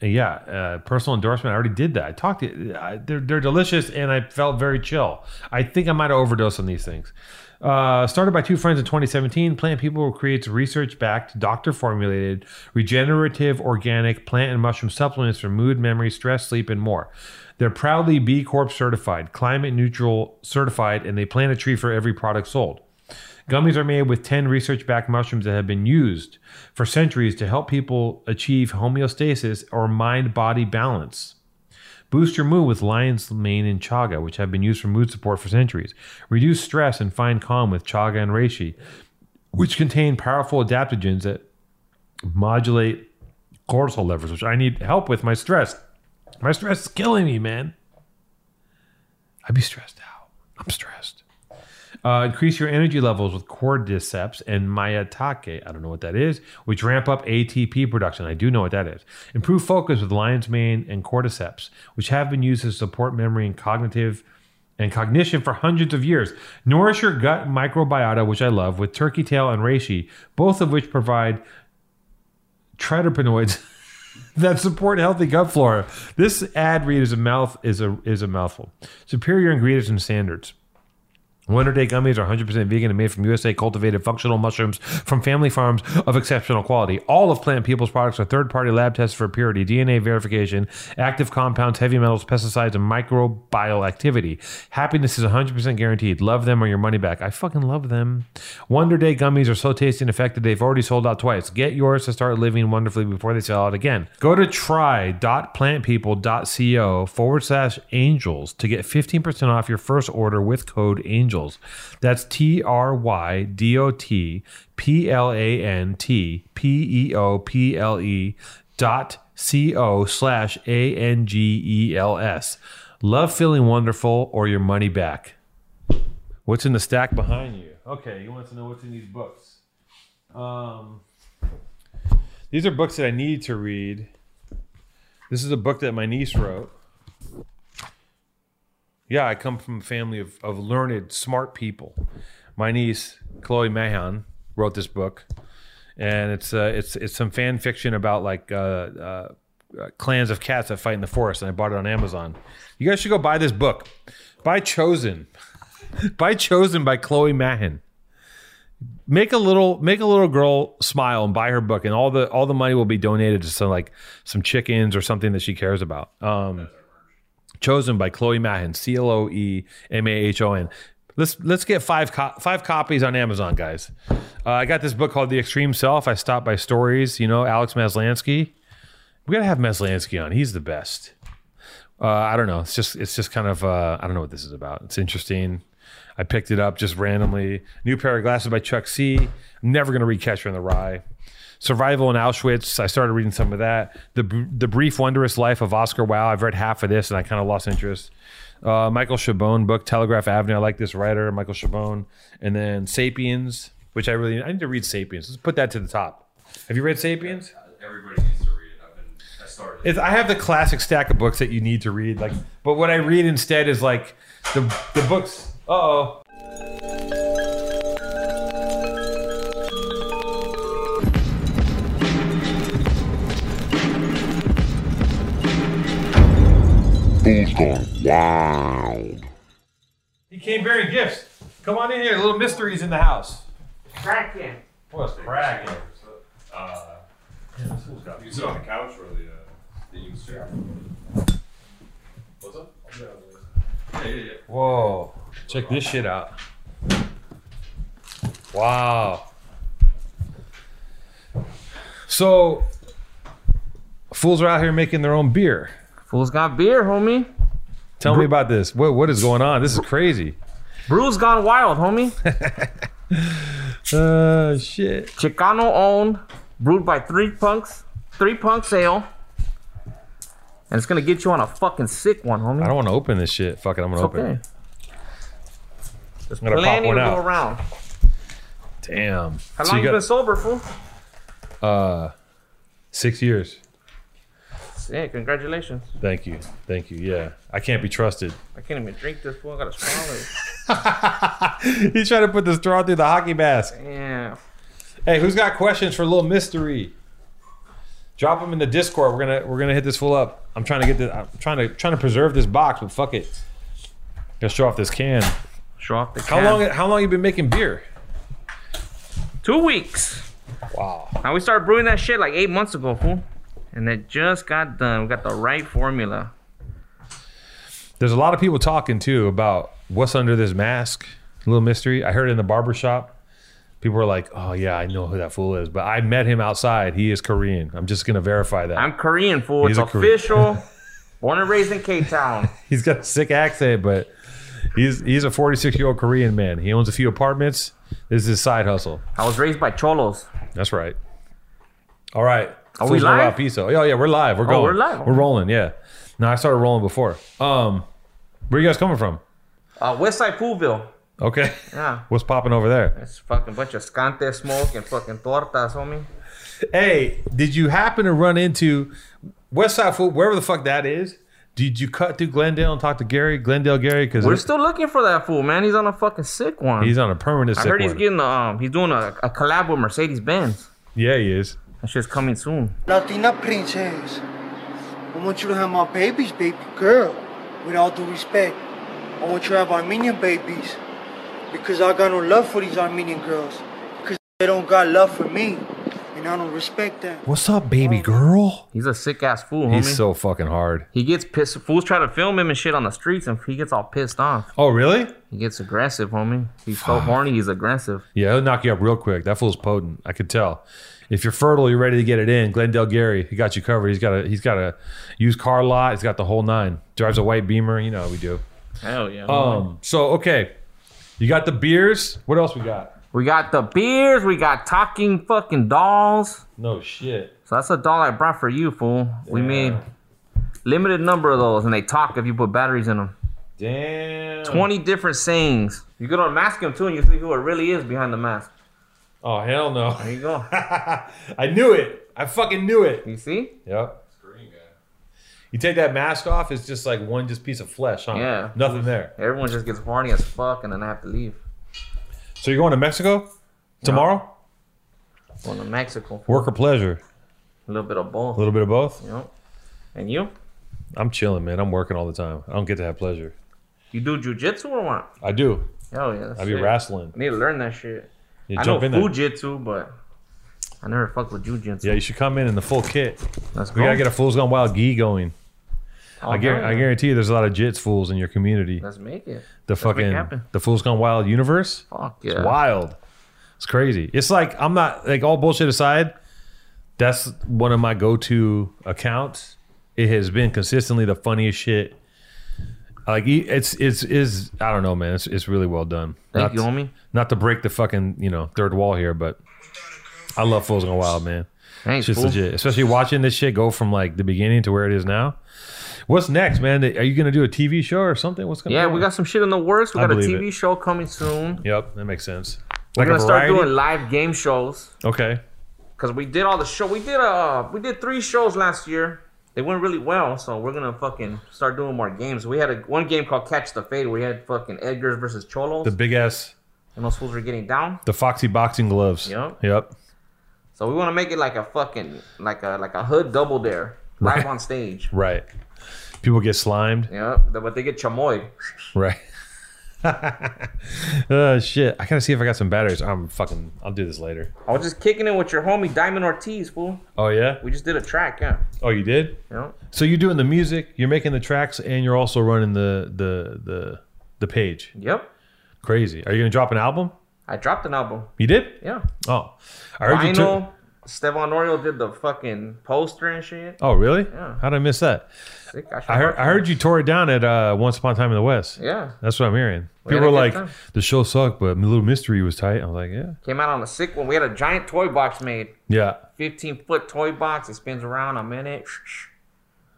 yeah, uh, personal endorsement. I already did that. I talked to I, they're they're delicious, and I felt very chill. I think I might have overdosed on these things. Uh, started by two friends in 2017, Plant People creates research-backed, doctor-formulated, regenerative, organic plant and mushroom supplements for mood, memory, stress, sleep, and more. They're proudly B Corp certified, climate neutral certified, and they plant a tree for every product sold. Gummies are made with 10 research backed mushrooms that have been used for centuries to help people achieve homeostasis or mind body balance. Boost your mood with lion's mane and chaga, which have been used for mood support for centuries. Reduce stress and find calm with chaga and reishi, which contain powerful adaptogens that modulate cortisol levels, which I need help with my stress. My stress is killing me, man. I'd be stressed out. I'm stressed. Uh, increase your energy levels with cordyceps and maitake. I don't know what that is, which ramp up ATP production. I do know what that is. Improve focus with lion's mane and cordyceps, which have been used to support memory and cognitive and cognition for hundreds of years. Nourish your gut microbiota, which I love, with turkey tail and reishi, both of which provide triterpenoids that support healthy gut flora. This ad read is a mouth is a is a mouthful. Superior ingredients and standards. WonderDay gummies are 100% vegan and made from USA cultivated functional mushrooms from family farms of exceptional quality. All of Plant People's products are third party lab tested for purity, DNA verification, active compounds, heavy metals, pesticides, and microbial activity. Happiness is 100% guaranteed. Love them or your money back. I fucking love them. WonderDay gummies are so tasty and effective, they've already sold out twice. Get yours to start living wonderfully before they sell out again. Go to try.plantpeople.co forward slash angels to get 15% off your first order with code ANGELS. That's T R Y D O T P L A N T P E O P L E dot C O slash A N G E L S. Love feeling wonderful or your money back. What's in the stack behind you? Okay, you want to know what's in these books. Um, these are books that I need to read. This is a book that my niece wrote. Yeah, I come from a family of, of learned, smart people. My niece, Chloe Mahon, wrote this book, and it's uh, it's it's some fan fiction about like uh, uh, clans of cats that fight in the forest. And I bought it on Amazon. You guys should go buy this book. Buy Chosen. *laughs* buy Chosen by Chloe Mahon. Make a little make a little girl smile and buy her book, and all the all the money will be donated to some like some chickens or something that she cares about. Um, chosen by Chloe Mahon, C L O E M A H O N. Let's let's get five co- five copies on Amazon, guys. Uh, I got this book called The Extreme Self. I stopped by Stories. You know, Alex Maslansky. We gotta have Maslansky on. He's the best. Uh, I don't know. It's just it's just kind of uh, I don't know what this is about. It's interesting. I picked it up just randomly. New pair of glasses by Chuck C. I'm never gonna read Catcher in the Rye. Survival in Auschwitz. I started reading some of that. The the brief wondrous life of Oscar Wilde. I've read half of this and I kind of lost interest. Uh, Michael Chabon book Telegraph Avenue. I like this writer, Michael Chabon. And then Sapiens, which I really I need to read Sapiens. Let's put that to the top. Have you read Sapiens? Everybody needs to read it. I've been. I started. It's, I have the classic stack of books that you need to read. Like, but what I read instead is like the the books. Uh oh. Foos gone wild. He came bearing gifts. Come on in here. Lil Mr. E's in the house. Cracking. What's cracking? Uh, you sit on the couch or the uh, the Eames chair. What's up? Yeah, yeah, yeah. Whoa. Check this shit out. Wow. So, fools are out here making their own beer. Fool's got beer, homie. Tell me about this. What what is going on? This is crazy. Brew's gone wild, homie. *laughs* Uh shit. Chicano owned, brewed by three punks, three punks ale. And it's gonna get you on a fucking sick one, homie. I don't want to open this shit. Fuck it, I'm gonna It's open okay. it. I'm gonna pop Plenty to one go out. around. Damn. How So long you you got- been sober, fool? Uh, six years. Sick. Congratulations. Thank you. Thank you. Yeah, I can't be trusted. I can't even drink this fool. I gotta swallow it. *laughs* He's trying to put the straw through the hockey mask. Yeah. Hey, who's got questions for a little mystery? Drop them in the Discord. We're gonna we're gonna hit this full up. I'm trying to get this. I'm trying to trying to preserve this box, but fuck it. Gotta show off this can. Show off the can. How can. long? How long you been making beer? Two weeks. Wow. Now we started brewing that shit like eight months ago, fool. And it just got done. We got the right formula. There's a lot of people talking too about what's under this mask. A little mystery. I heard in the barber shop. People were like, "Oh yeah, I know who that fool is," but I met him outside. He is Korean. I'm just gonna verify that. I'm Korean, fool. He's it's official. *laughs* Born and raised in Cape Town. *laughs* he's got a sick accent, but he's he's a 46 year old Korean man. He owns a few apartments. This is his side hustle. I was raised by cholos. That's right. All right. Are we Know live? About Pizza. Oh yeah, we're live. We're going. we're live. We're rolling. Yeah. No, I started rolling before. Um, where you guys coming from? Uh, Westside Poolville. Okay. Yeah. *laughs* What's popping over there? It's fucking bunch of scante smoke and fucking tortas, homie. Hey, did you happen to run into West Side Food, wherever the fuck that is? Did you cut through Glendale and talk to Gary, Glendale Gary? Because We're still looking for that fool, man. He's on a fucking sick one. he's on a permanent I sick heard he's one. getting um he's doing a, a collab with Mercedes Benz. yeah, he is. That shit's coming soon. Latina princess. I want you to have my babies, baby girl. With all due respect, I want you to have Armenian babies. Because I got no love for these Armenian girls. Because they don't got love for me. And I don't respect that. What's up, baby girl? He's a sick ass fool, homie. He's so fucking hard. he gets pissed. Fools try to film him and shit on the streets, and he gets all pissed off. Oh, really? He gets aggressive, homie. He's so horny. He's aggressive. Yeah, he'll knock you up real quick. That fool's potent. I could tell. If you're fertile, you're ready to get it in. Glendale Gary, he got you covered. He's got a he's got a used car lot. He's got the whole nine. Drives a white Beamer. You know how we do. Hell yeah. Um. So okay, you got the beers. What else we got? we got the beers. We got talking fucking dolls. No shit. So that's a doll I brought for you, fool. We made limited number of those, and they talk if you put batteries in them. Damn. 20 different sayings. You can unmask them too, and you see who it really is behind the mask. Oh hell no. There you go. *laughs* I knew it. I fucking knew it. You see? Yep. You take that mask off, it's just like one just piece of flesh, huh? Yeah. Nothing there. Everyone just gets horny as fuck, and then I have to leave. So you're going to Mexico tomorrow? Going to Mexico. Work or pleasure? A little bit of both. A little bit of both. You know? And you? I'm chilling, man. I'm working all the time. I don't get to have pleasure. You do jujitsu or what? I do. Oh yeah. I be wrestling. I need to learn that shit. You I know jump in there. Fujitsu, but I never fucked with jujitsu. Yeah, you should come in in the full kit. Let's We go. gotta get a Foos Gone Wild gi going. Oh, I, guar- I guarantee you, there's a lot of jits fools in your community. Let's make it. The it fucking happen. the Foos Gone Wild universe. Fuck yeah, It's wild. It's crazy. It's like I'm not like all bullshit aside. That's one of my go-to accounts. It has been consistently the funniest shit. Like it's it's is I don't know, man. It's it's really well done. Thank not, you, homie. Not to break the fucking you know third wall here, but I love Foos Gone Wild, man. Thanks, It's legit, especially watching this shit go from like the beginning to where it is now. What's next, man? Are you gonna do a TV show or something? What's gonna? Yeah, go we got some shit in the works. We I got a TV it. show coming soon. Yep, that makes sense. We're Like gonna start doing live game shows Okay. because we did all the show. We did uh we did three shows last year. They went really well, so we're gonna fucking start doing more games. We had a one game called Catch the Fade. where We had fucking Edgar's versus Cholos, The big ass, and those fools were getting down. the Foxy boxing gloves. Yep. Yep. So we want to make it like a fucking like a like a hood double dare live on stage. Right. People get slimed. Yeah, but they get chamoyed. Right. Uh *laughs* shit. I gotta see if I got some batteries. I'm fucking. I'll do this later. I was just kicking it with your homie Diamond Ortiz, fool. Oh yeah. We just did a track, yeah. Oh you did. You know? So you're doing the music. You're making the tracks, and you're also running the the the the page. Yep. Crazy. Are you gonna drop an album? I dropped an album. You did. Yeah. Oh, I heard you. Took, Vinyl. Stevan Oriol did the fucking poster and shit. oh really? Yeah. How did I miss that? Sick. should I heard. I heard you tore it down at uh, Once Upon a Time in the West. Yeah. That's what I'm hearing. We People were like, time. the show sucked, but Little Mystery was tight. I was like, yeah, Came out on a sick one. We had a giant toy box made. yeah. 15 foot toy box. It spins around a minute.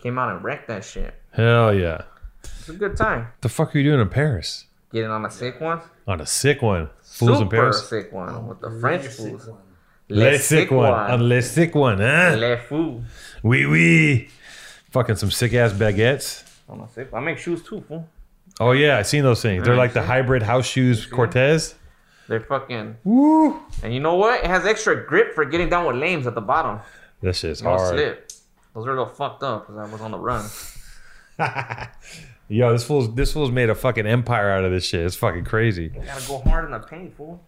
Came out and wrecked that shit. Hell yeah. It's a good time. What the fuck are you doing in Paris? Getting on a sick one. On a sick one. Fools in Super Paris. sick one with the French fools. Le sick one. On le sick one. Huh? Le fou. Oui, oui. Fucking some sick ass baguettes. Sick. I make shoes too, fool. Oh yeah, I seen those things. They're like the hybrid house shoes Cortez. They're fucking. Woo. And you know what? It has extra grip for getting down with lames at the bottom. This is don't hard. slip. Those are a little fucked up because I was on the run. *laughs* Yo, this fool's this fool's made a fucking empire out of this shit. It's fucking crazy. You gotta go hard in the paint, fool.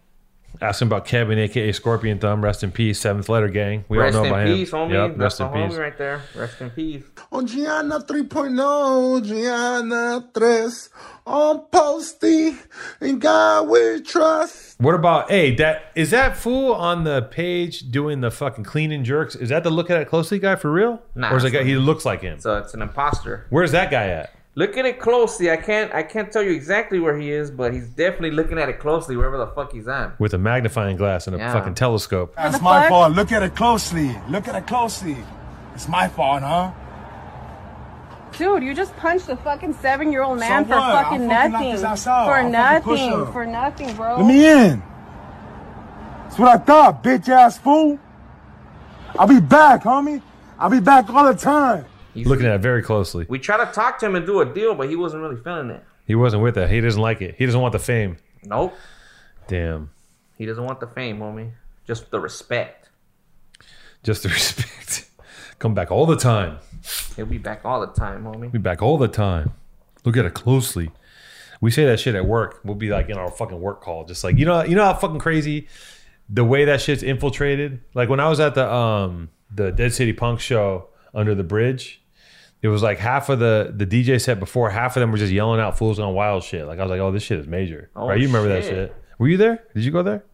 Asking about Kevin, aka Scorpion Thumb. Rest in peace. Seventh letter gang. We rest all know about peace, him. homie. Yep, That's rest the in homie peace. right there. Rest in peace. On Gianna 3.0, Gianna 3, on Posty, and God we trust. What about hey? That is that fool on the page doing the fucking cleaning jerks? Is that the look at it closely guy for real? Nah, or is that guy? He looks like him. So it's an imposter. Where's that guy at? Look at it closely. I can't I can't tell you exactly where he is, but he's definitely looking at it closely wherever the fuck he's at. With a magnifying glass and a Yeah. fucking telescope. That's my fault. Look at it closely. Look at it closely. It's my fault, huh? Dude, you just punched a fucking seven year old man So for fucking fucking nothing. his ass out. For I'll nothing. For nothing, bro. Let me in. That's what I thought, bitch ass fool. I'll be back, homie. I'll be back all the time. He's- Looking at it very closely. We tried to talk to him and do a deal, but he wasn't really feeling it. He wasn't with it. He doesn't like it. He doesn't want the fame. Nope. Damn. He doesn't want the fame, homie. Just the respect. Just the *laughs* respect. Come back all the time. He'll be back all the time, homie. Be back all the time. Look at it closely. We say that shit at work. We'll be like in our fucking work call, just like you know, you know how fucking crazy the way that shit's infiltrated. Like when I was at the um the Dead City Punk show under the bridge, it was like half of the the DJ set before, half of them were just yelling out "Fools on Wild" shit. Like I was like, oh, this shit is major. Oh, right? You remember that shit. shit? Were you there? Did you go there?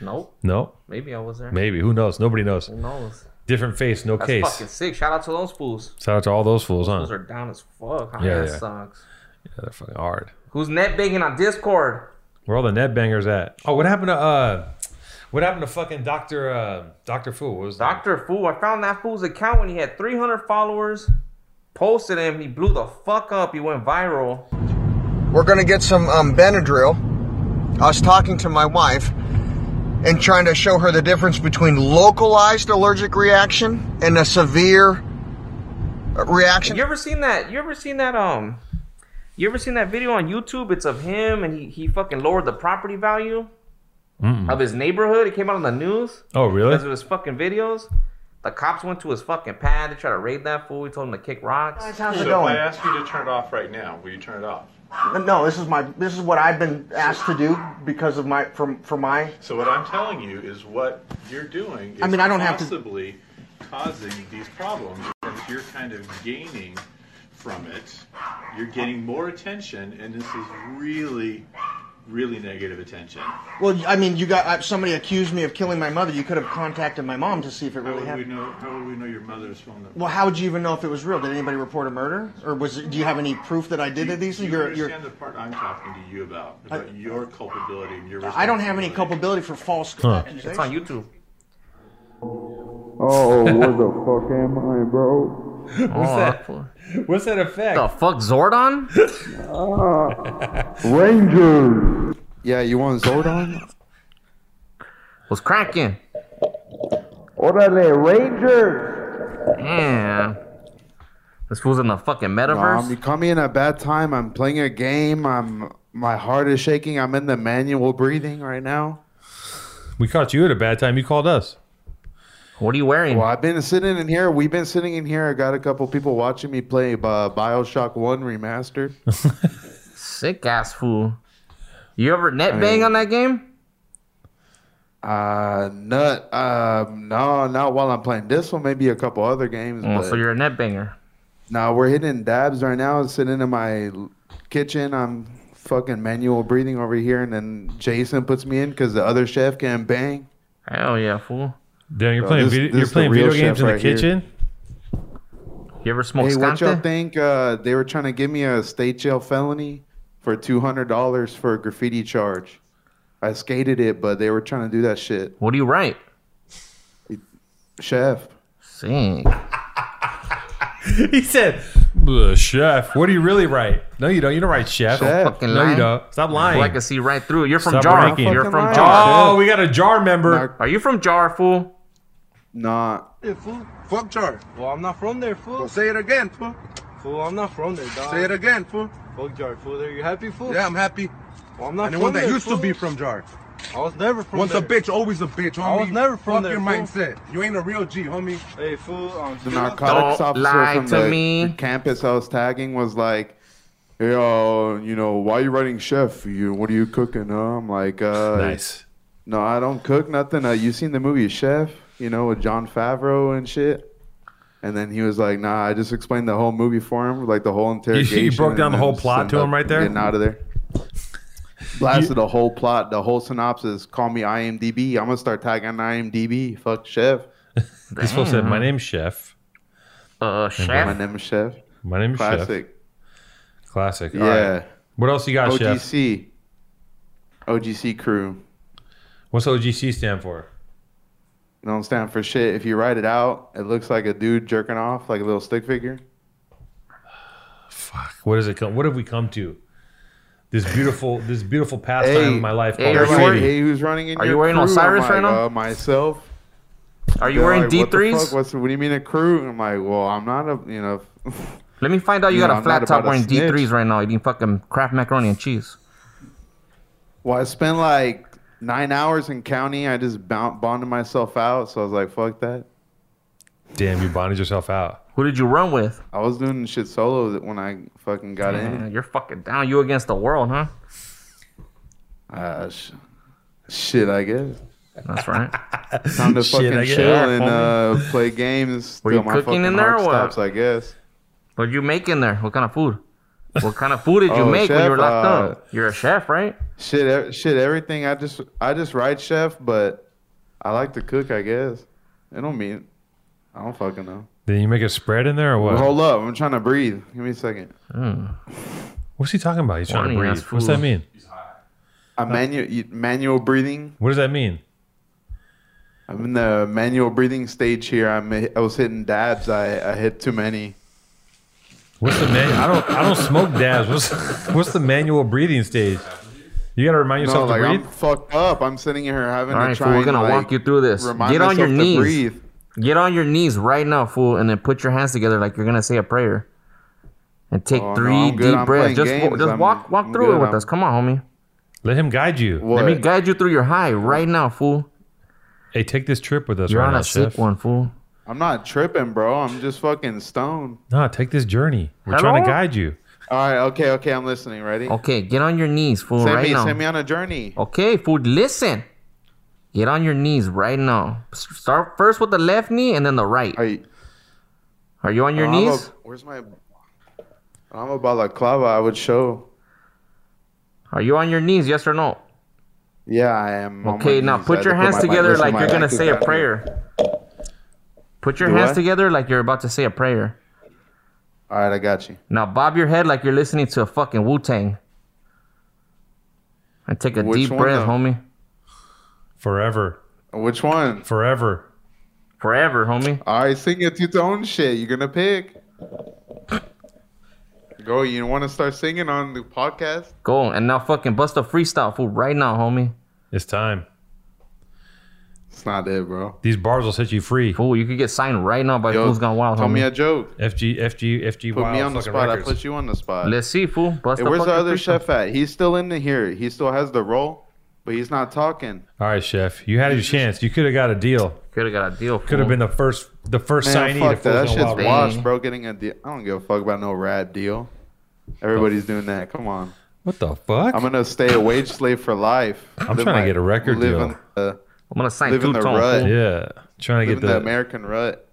Nope. No. Maybe I was there. Maybe. Who knows? Nobody knows. Who knows? Different face, no case. That's case. fucking sick. Shout out to those fools. Shout out to all those fools, huh? Those are down as fuck. Huh? Yeah, that yeah. sucks. Yeah, they're fucking hard. Who's net banging on Discord? Where all the net bangers at? Oh, what happened to uh, what happened to fucking Doctor uh, Doctor Fool? What was that? Doctor Fool. I found that fool's account when he had 300 followers. Posted him. He blew the fuck up. He went viral. We're gonna get some um, Benadryl. I was talking to my wife and trying to show her the difference between localized allergic reaction and a severe uh, reaction. You ever seen that? You ever seen that? Um, you ever seen that video on YouTube? It's of him and he he fucking lowered the property value Mm-mm. of his neighborhood. It came out on the news. Oh, really? Because of his fucking videos. The cops went to his fucking pad. They tried to raid that fool. He told him to kick rocks. How's So it if I going? ask you to turn it off right now, will you turn it off? Uh, no, this is my this is what I've been asked to do because of my from for my So what I'm telling you is what you're doing is I mean, I don't have to- possibly causing these problems and you're kind of gaining from it. You're getting more attention and this is really really negative attention. Well, I mean, you got uh, somebody accused me of killing my mother. You could have contacted my mom to see if it How really would we happened. know how would we know your mother's phone number? Well, how would you even know if it was real? Did anybody report a murder, or was it, do you have any proof that I did it? These Do you you're, understand you're, the part I'm talking to you about, about your culpability and your I don't have any culpability for false Huh. accusations. It's on YouTube. Oh, where the fuck am I, bro? *laughs* What's Oh, that? fool. What's that effect? The fuck, Zordon? *laughs* Rangers. Yeah, you want Zordon? *laughs* What's cracking. Orale, Rangers. Man. This fool's in the fucking metaverse. Um, you caught me in a bad time. I'm playing a game. I'm my heart is shaking. I'm in the manual breathing right now. We caught you at a bad time. You called us. What are you wearing? Well, I've been sitting in here. We've been sitting in here. I got a couple people watching me play uh, Bioshock One remastered. *laughs* Sick ass fool. You ever net I bang mean- on that game? Uh, nut. Um, no, not while I'm playing this one. Maybe a couple other games. Oh, so you're a net banger. no, we're hitting dabs right now. Sitting in my kitchen. I'm fucking manual breathing over here, and then Jason puts me in because the other chef can't bang. Hell yeah, fool. Damn, you're Bro, playing this- video, this you're is playing video games in the right here. kitchen. You ever smoke Hey, what y'all think? Uh, they were trying to give me a state jail felony for two hundred dollars for a graffiti charge. I skated it, but they were trying to do that shit. What do you write? Chef. Sing. *laughs* he said, "Chef, what do you really write? No, you don't. You don't write chef. Chef. Fucking No, lie. you don't. Stop lying. Well, I can see right through it. You're from Stop Jar. ranking. You're from lie. Jar. Oh, we got a jar member. Not- Are you from Jar, fool? Not. Yeah, fool. Fuck Jar. Well, I'm not from there, fool. Well, say it again, fool. Fool, I'm not from there, dog. Say it again, fool. Fuck Jar, fool. Are you happy, fool? Yeah, I'm happy. Well, I'm not Anyone from that there, used to be from Jar. I was never from Once there. a bitch, always a bitch, homie. I was never from Fuck there, your fool. mindset. You ain't a real G, homie. Hey, fool. I'm The narcotics Don't officer lie from to the, me. campus I was tagging was like, "Hey, uh, you know, why are you writing chef? You, what are you cooking?" Huh? I'm like, uh, Nice. No, I don't cook nothing. Uh, you seen the movie Chef? You know, with Jon Favreau and shit. And then he was like, "Nah, I just explained the whole movie for him, like the whole interrogation." He broke down the whole plot to him right there? Getting out of there. Blasted the whole plot, the whole synopsis. Call me IMDb. I'm gonna start tagging IMDb. Fuck Chef. *laughs* This fool said, "My name's Chef. Uh, My chef. name is Chef. My name's Chef. Classic. Classic. All Yeah. right. What else you got, Chef? OGC. OGC crew. What's OGC stand for? Don't stand for shit. If you write it out, it looks like a dude jerking off, like a little stick figure. What does it come? What have we come to? This beautiful, this beautiful pastime Hey, of my life. hey, are you wearing- Hey, who's running in Are your you wearing crew? Osiris I'm right now? Uh, myself. Are you They're wearing like, D3s? fuck? What's what do you mean a crew? I'm like, well, I'm not a you know. *laughs* Let me find out you You got know, a I'm flat top wearing snitch. D3s right now, eating fucking Kraft macaroni and cheese. well, I spent like nine hours in county. I just bound, bonded myself out, so I was like, fuck that. Damn, you bonded yourself out. Who did you run with? I was doing shit solo when I fucking got Man, in. you're fucking down. You against the world, huh? Uh, sh- shit, I guess. That's right. *laughs* Time to fucking I guess. chill Yeah, and homie. uh, play games. Were till you my cooking in there or what? Stops, I guess. What you making there? What kind of food? What kind of food did you Oh, make when you were locked uh, up? You're a chef, right? Shit, shit, everything. I just, I just write chef, but I like to cook. I guess. It don't mean. I don't fucking know. Then you make a spread in there or what? Hold up, I'm trying to breathe. Give me a second. What's he talking about? He's trying to breathe. What's that mean? A manual, manual breathing. What does that mean? I'm in the manual breathing stage here. I'm, I was hitting dabs. I, I hit too many. What's the man? I don't. I don't smoke dabs. What's what's the manual breathing stage? You gotta remind No, yourself like to I'm fucked up. I'm sitting here having All to right, try fool. We're gonna like, walk you through this. Get on your knees. breathe. Get on your knees right now, fool, and then put your hands together like you're gonna say a prayer. And take Oh, no, three deep I'm breaths. Just, games. just I'm- walk walk I'm through good. it with I'm- us. Come on, homie. Let him guide you. What? Let me guide you through your high right now, fool. Hey, take this trip with us You're right on now, a sick one, fool. I'm not tripping, bro. I'm just fucking stoned. No, take this journey. We're Hello? trying to guide you. All right, okay, okay. I'm listening. Ready? Okay, get on your knees, fool, send right me, now. send me on a journey. Okay, fool, listen. Get on your knees right now. Start first with the left knee and then the right. Are you, Are you on your I'm knees? a- where's my? I'm a balaclava. I would show. Are you on your knees? Yes or no? Yeah, I am. Okay, now knees. Put your to hands my- together listen, like you're gonna say a down here. prayer. Put your Do hands what? together like you're about to say a prayer. All right, I got you. Now bob your head like you're listening to a fucking Wu Tang. And take a Which deep breath, though? homie. Forever, Which one? forever. Forever, homie. All right, sing it to your own shit. You're gonna pick. Go. You want to start singing on the podcast? Go and now fucking bust a freestyle fool right now, homie. It's time. It's not it, bro. These bars will set you free. Fool, you could get signed right now by Yo, Foos Gone Wild, tell me a joke. FG, FG, FG. Put Wild me on the spot. records. I put you on the spot. Let's see, fool. Bust Hey, a where's the fucking other freestyle. chef at? He's still in the here. He still has the role, but he's not talking. All right, chef. You had your *laughs* chance. You could have got a deal. Could have got a deal. Could have been the first, the first Man, signee. fuck to that. That Fools Gone shit's Wild. washed, bro. Getting a deal. I don't give a fuck about no rad deal. Everybody's doing that. Come on. What the fuck? I'm gonna stay a wage slave for life. I'm Live trying to get a record live deal. in the, I'm gonna sign live in two the tone. rut. Yeah, trying to live get the the, American rut.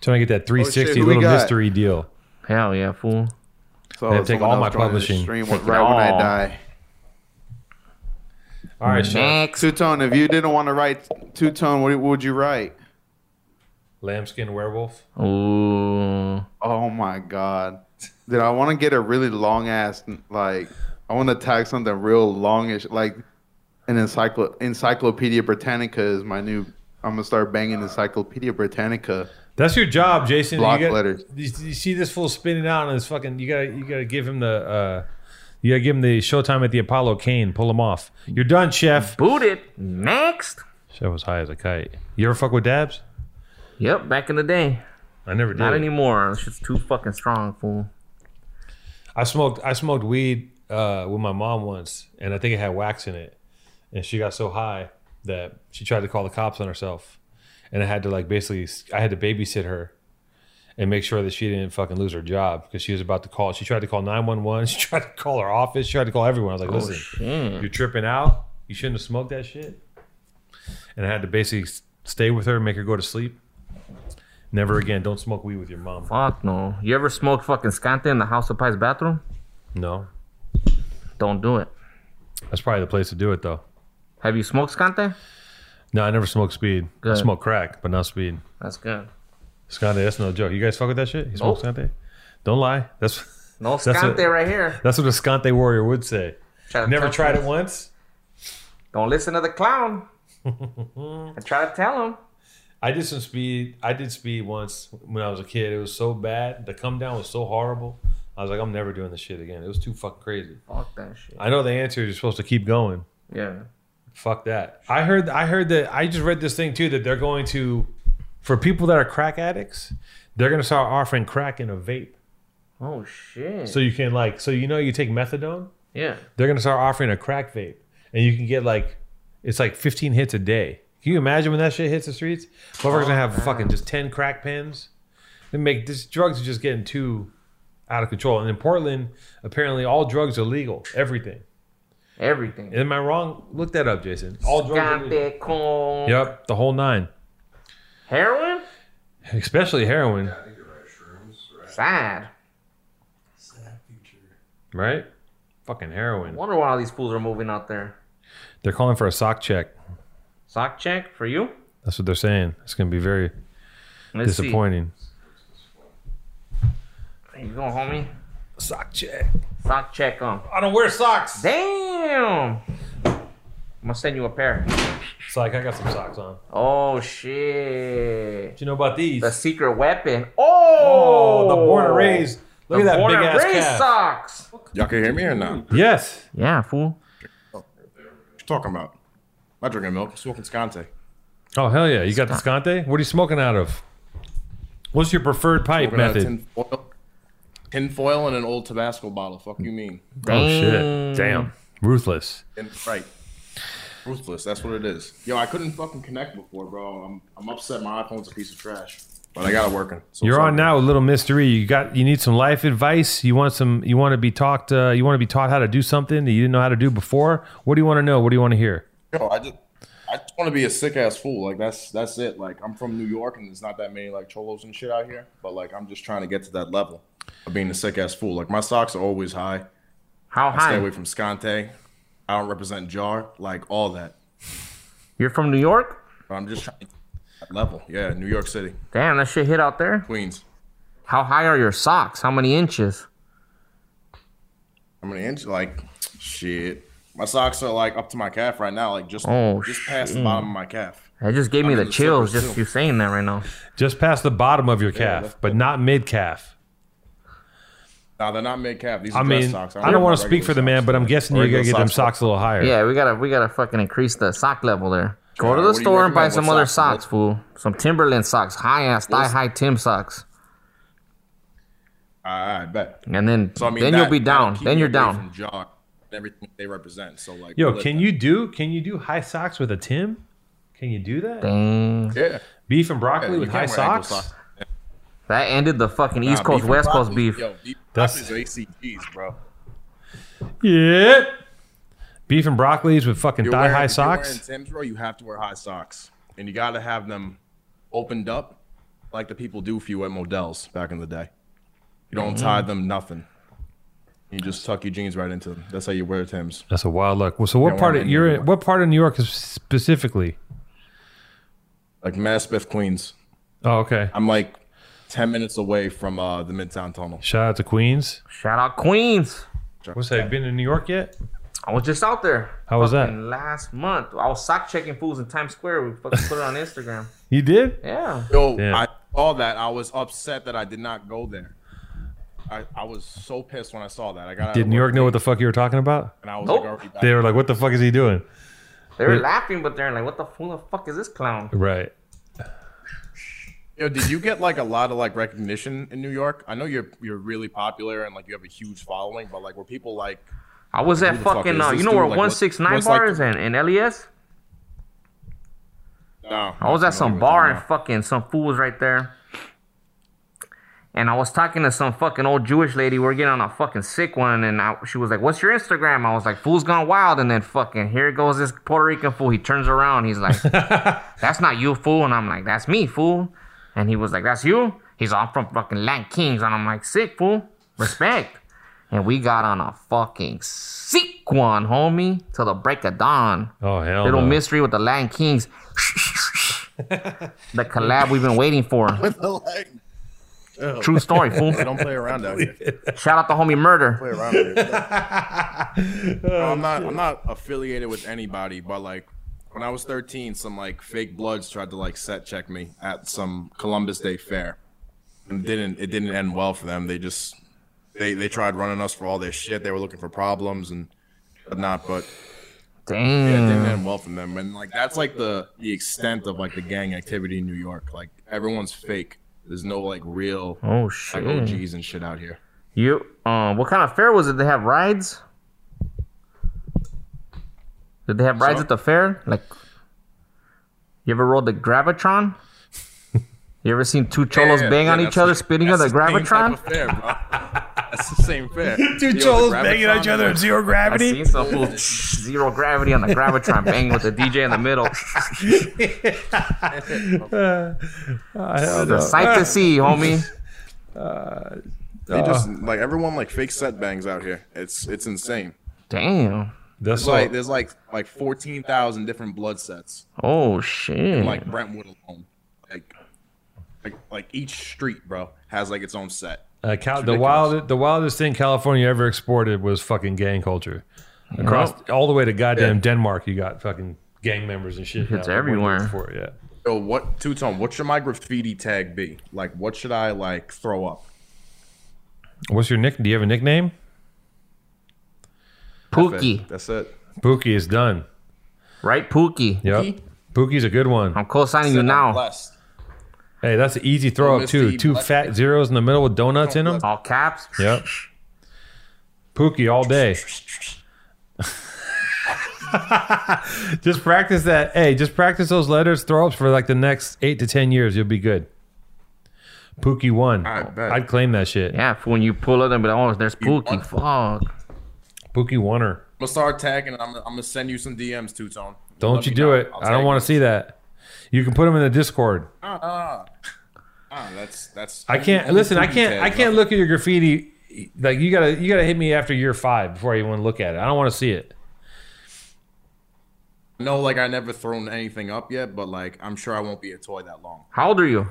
trying to get that 360 who we little mystery deal. Hell yeah, fool. So They take all my else joining the publishing. Stream right when I die. All right, chef. Next. Two tone. If you didn't want to write two tone, what, what would you write? Lambskin werewolf. Ooh. Oh my god. Dude, I want to get a really long ass like I want to tag something real longish like an encyclo- Encyclopedia Britannica is my new I'm gonna start banging Encyclopedia Britannica. That's your job, Jason. Block you, got- letters. You, you see this fool spinning out on his fucking. You gotta, you gotta give him the. uh You gotta give him the showtime at the Apollo Cane. Pull him off. You're done, chef. Boot it. Next. Chef was high as a kite. You ever fuck with dabs? Yep, back in the day. I never did. Not anymore. It's just too fucking strong, fool. I smoked. I smoked weed uh, with my mom once, and I think it had wax in it. And she got so high that she tried to call the cops on herself, and I had to like basically I had to babysit her. And make sure that she didn't fucking lose her job because she was about to call. She tried to call nine one one. *laughs* She tried to call her office. She tried to call everyone. I was like, Oh, "Listen, you're tripping out. You shouldn't have smoked that shit." And I had to basically stay with her, make her go to sleep. Never again. Don't smoke weed with your mom. Fuck no. You ever smoked fucking scante in the House of Pies bathroom? No, Don't do it. that's probably the place to do it though. Have you smoked scante? No, I never smoked speed. I Good. smoke crack, but not speed. That's good. Scante, that's no joke. You guys fuck with that shit? You smoke Nope. Scante? Don't lie. That's *laughs* No That's scante what- right here. that's what a Scante warrior would say. Try Never tried it once. Don't listen to the clown. *laughs* I try to tell him. I did some speed. I did speed once when I was a kid. It was so bad. The come down was so horrible. I was like, I'm never doing this shit again. It was too fucking crazy. Fuck that shit. I know the answer is you're supposed to keep going. Yeah. Fuck that. I heard. I heard that. I just read this thing too that they're going to, for people that are crack addicts, they're going to start offering crack in a vape. Oh shit. So you can like, so you know, you take methadone. yeah. They're going to start offering a crack vape, and you can get like, it's like 15 hits a day. Can you imagine when that shit hits the streets? Motherfuckers gonna have oh, fucking just 10 crack pens. They make this drugs are just getting too out of control. And in Portland, apparently all drugs are legal. Everything. Everything. Am I wrong? Look that up, Jason. All drugs are legal. Scante, con. Yep, the whole nine. Heroin? Especially heroin, Sad. Sad future. right? Fucking I heroin. wonder why all these fools are moving out there. They're calling for a sock check. Sock check for you? That's what they're saying. It's gonna be very Let's see. disappointing. You going, homie. Sock check. Sock check on. I don't wear socks. Damn. I'm gonna send you a pair. It's like I got some socks on. Oh shit. What do you know about these? The secret weapon. Oh, Oh, the born and raised. Look The at that big and ass raised calf. socks. Y'all can hear me or not? Yes. Yeah, fool. Oh, what you talking about? I'm not drinking milk. I'm smoking Scante. Oh hell yeah! You got the Scante? What are you smoking out of? What's your preferred pipe Smoking out of method? Tin foil, and an old Tabasco bottle. Fuck you mean? Oh shit! Damn, ruthless. And, right. Ruthless. That's what it is. Yo, I couldn't fucking connect before, bro. I'm I'm upset. My iPhone's a piece of trash, but I got it working. So You're it's all on now with Little Mystery. You got you need some life advice. You want some. You want to be talked. Uh, you want to be taught how to do something that you didn't know how to do before. What do you want to know? What do you want to hear? Yo, I just I just want to be a sick ass fool. Like that's that's it. Like I'm from New York and there's not that many like cholos and shit out here. But like I'm just trying to get to that level of being a sick ass fool. Like my socks are always high. How I high? stay away from Scante. I don't represent Jar. Like all that. You're from New York? I'm just trying to that level. Yeah, New York City, Damn, that shit hit out there. Queens. How high are your socks? How many inches? How many inches? Like shit. My socks are like up to my calf right now. Like just Oh, just past the bottom of my calf. That just gave me I'm the the chills just too. you saying that right now. Just past the bottom of your calf, that's- but not mid calf. Nah, they're not mid cap. These are I dress mean, socks. I don't wear want to speak regular for the man, but I'm guessing you Regular gotta get them socks. socks a little higher. Yeah, we gotta we gotta fucking increase the sock level there. Go to the what do you store and buy some other socks? socks, fool. Some Timberland socks, high ass, thigh high Tim socks, I, I bet. and then So I mean, then that- you'll be down. Then you're down. From Jar and everything they represent. So like, Yo, can that. you do? Can you do high socks with a Tim? Can you do that? Dang. Yeah. Beef and broccoli you with high wear ankle socks? That ended the fucking Nah, East Coast beef West Coast beef. Yo, beef That's- That's ACGs, bro. Yeah. Beef and broccolis with fucking You're thigh high if you're wearing socks. Tim's, bro, you have to wear high socks, and you got to have them opened up, like the people do for you at Modell's back in the day. You don't Mhm. tie them nothing. You just tuck your jeans right into them. That's how you wear Tim's. That's a wild look. Well, so what part of you're in, what part of New York is specifically? Like Maspeth, Queens. Oh, okay. I'm like ten minutes away from uh, the Midtown Tunnel. Shout out to Queens. Shout out Queens. What's that? Been in New York yet? I was just out there. How was that? Last month, I was sock checking fools in Times Square. We fucking put it on Instagram. *laughs* You did? Yeah. Yo, Damn. I saw that. I was upset that I did not go there. I, I was so pissed when I saw that. I got. Did New York know what the fuck you were talking about? And I was Nope. like already back. They were like, "What the fuck is he doing?" They were Yeah. laughing, but they're like, "What the who the fuck is this clown?" Right. Yo, did you get like a lot of like recognition in New York? I know you're you're really popular and like you have a huge following, but like were people like I was at the fuck fucking, uh, you know dude? where Like, 169 what's like bar is in, in LES? No, I was at some bar and fucking some fool was right there. And I was talking to some fucking old Jewish lady. We are getting on a fucking sick one, and I, she was like, "What's your Instagram?" I was like, "Foos gone wild." And then fucking here goes this Puerto Rican fool. He turns around. He's like, *laughs* "That's not you, fool." And I'm like, "That's me, fool." And he was like, "That's you." He's all from fucking Latin Kings, and I'm like, "Sick, fool, respect." *laughs* And we got on a fucking sick one, homie, till the break of dawn. Oh hell Little no. mystery with the Latin Kings. *laughs* the collab we've been waiting for. With the leg. Oh. True story, fool. They don't play around out here. *laughs* Shout out to homie Play Murder. around here. No, I'm not. Oh, I'm not affiliated with anybody, but like when I was 13, some like fake bloods tried to like set check me at some Columbus Day fair, and didn't. It didn't end well for them. They just they they tried running us for all their shit. They were looking for problems and whatnot, but yeah, it didn't end well for them. And like that's like the the extent of like the gang activity in New York. Like everyone's fake. There's no like real Oh like shit. OGs and shit out here. You um, what kind of fair was it? They have rides. Did they have rides So? at the fair? Like, you ever rode the gravitron? You ever seen two cholos Yeah, bang yeah, on each other the- spinning on the the gravitron? fair, bro. *laughs* That's the same fair. *laughs* Two Yo, the cholos banging on each other at zero I gravity. seen some fool *laughs* zero gravity on the gravitron banging with the DJ in the middle. Hell It's a sight to see, homie. Uh, they just uh, like everyone like fake set bangs out here. It's it's insane. Damn. That's There's like there's like like fourteen thousand different blood sets. Oh shit. Like Brentwood alone. Like like like each street, bro, has like its own set. Uh, Cal- the wild, the wildest thing California ever exported was fucking gang culture. Across all the way to goddamn Yeah. Denmark, you got fucking gang members and shit. It's now. everywhere. Before, yeah. Yo, what two tone? What should my graffiti tag be? Like, what should I like throw up? What's your nick? Do you have a nickname? Pookie. That's it. Pookie is done. Right, Pookie. Yep. Pookie's a good one. I'm co-signing you now. blessed. Hey, that's an easy throw up too. Two Blessed. fat zeros in the middle with donuts in them. All caps. Yep. Pookie all day. *laughs* just practice that. Hey, just practice those letters throw ups for like the next eight to ten years. You'll be good. Pookie one. I bet. I'd claim that shit. Yeah, for when you pull it and be like, oh, there's Pookie. want- Fuck. Pookie oneer. I'm gonna start tagging, and I'm, I'm gonna send you some DMs, two tone. Don't you do it. I don't want to see that. You can put them in the Discord. Ah, ah, ah, that's that's. I can't only listen. I can't. I can't look at your graffiti. Like you gotta. You gotta hit me after year five before I even look at it. I don't want to see it. No, like I never thrown anything up yet, but like I'm sure I won't be a toy that long. How old are you?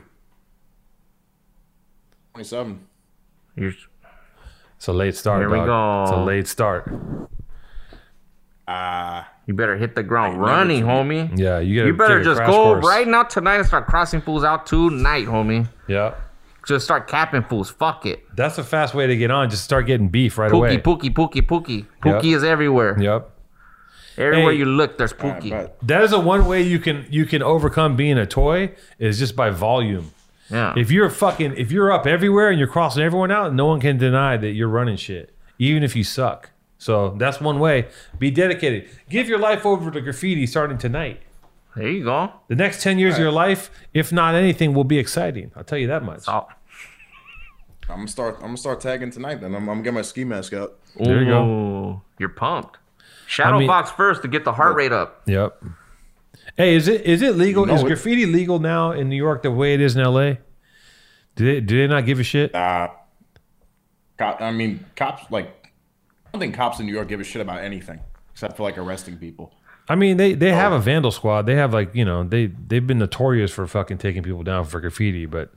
Twenty-seven. You're, It's a late start. Here we dog. It's a late start. Ah, you better hit the ground never running, homie. Yeah, you gotta. You better take a just crash go course. right now tonight and start crossing fools out tonight, homie. Yeah, Just start capping fools. Fuck it. that's a fast way to get on. Just start getting beef right Pookie, away. Pookie, Pookie, Pookie. Pookie Yep. is everywhere. Yep. Everywhere Hey. you look, there's I Pookie. bet. That is a one way you can you can overcome being a toy is just by volume. Yeah. If you're fucking if you're up everywhere and you're crossing everyone out, no one can deny that you're running shit, even if you suck. So that's one way. Be dedicated. Give your life over to graffiti starting tonight. there you go. The next ten years of your life, if not anything, will be exciting. I'll tell you that much. Oh, I'm gonna start. I'm gonna start tagging tonight. Then I'm, I'm gonna get my ski mask out. There you go. You're pumped. Shadow I mean- box first to get the heart rate up. Yep. Hey, is it is it legal? Is it. graffiti legal now in New York the way it is in LA? Do they do they not give a shit? Uh, cop, I mean, cops like. I don't think cops in New York give a shit about anything except for like arresting people. I mean, they they have Oh. a vandal squad. They have like you know they they've been notorious for fucking taking people down for graffiti. But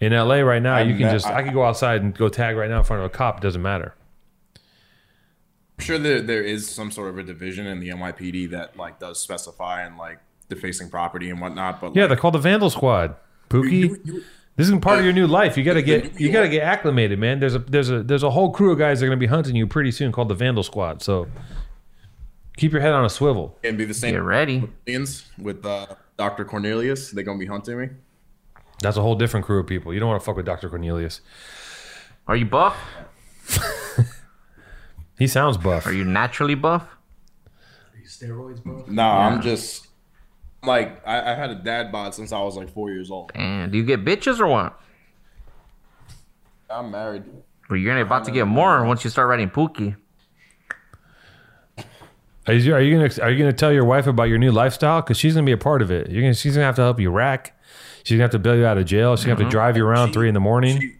in LA right now, I you can met- just I, I- could go outside and go tag right now in front of a cop. It doesn't matter. I'm sure there there is some sort of a division in the NYPD that like does specify and like defacing property and whatnot. But Yeah, like, they're called the vandal squad. Pookie, you- you- this is part of your new life. You got to get you got to get acclimated, man. There's a there's a there's a whole crew of guys that are gonna be hunting you pretty soon called the vandal squad. So keep your head on a swivel. and be the same. Get ready. aliens with uh, Dr. Cornelius. They're gonna be hunting me. That's a whole different crew of people. You don't want to fuck with Dr. Cornelius. Are you buff? *laughs* He sounds buff. Are you naturally buff? Are you steroids, bro? No, I'm just like I, I had a dad bod since I was like four years old. And do you get bitches or what? I'm married. But you're gonna about to get more once you start writing Pookie. Are you, are you gonna are you gonna tell your wife about your new lifestyle? Because she's gonna be a part of it. You're gonna she's gonna have to help you rack. She's gonna have to bail you out of jail. She's gonna have Mhm. to drive you around three in the morning.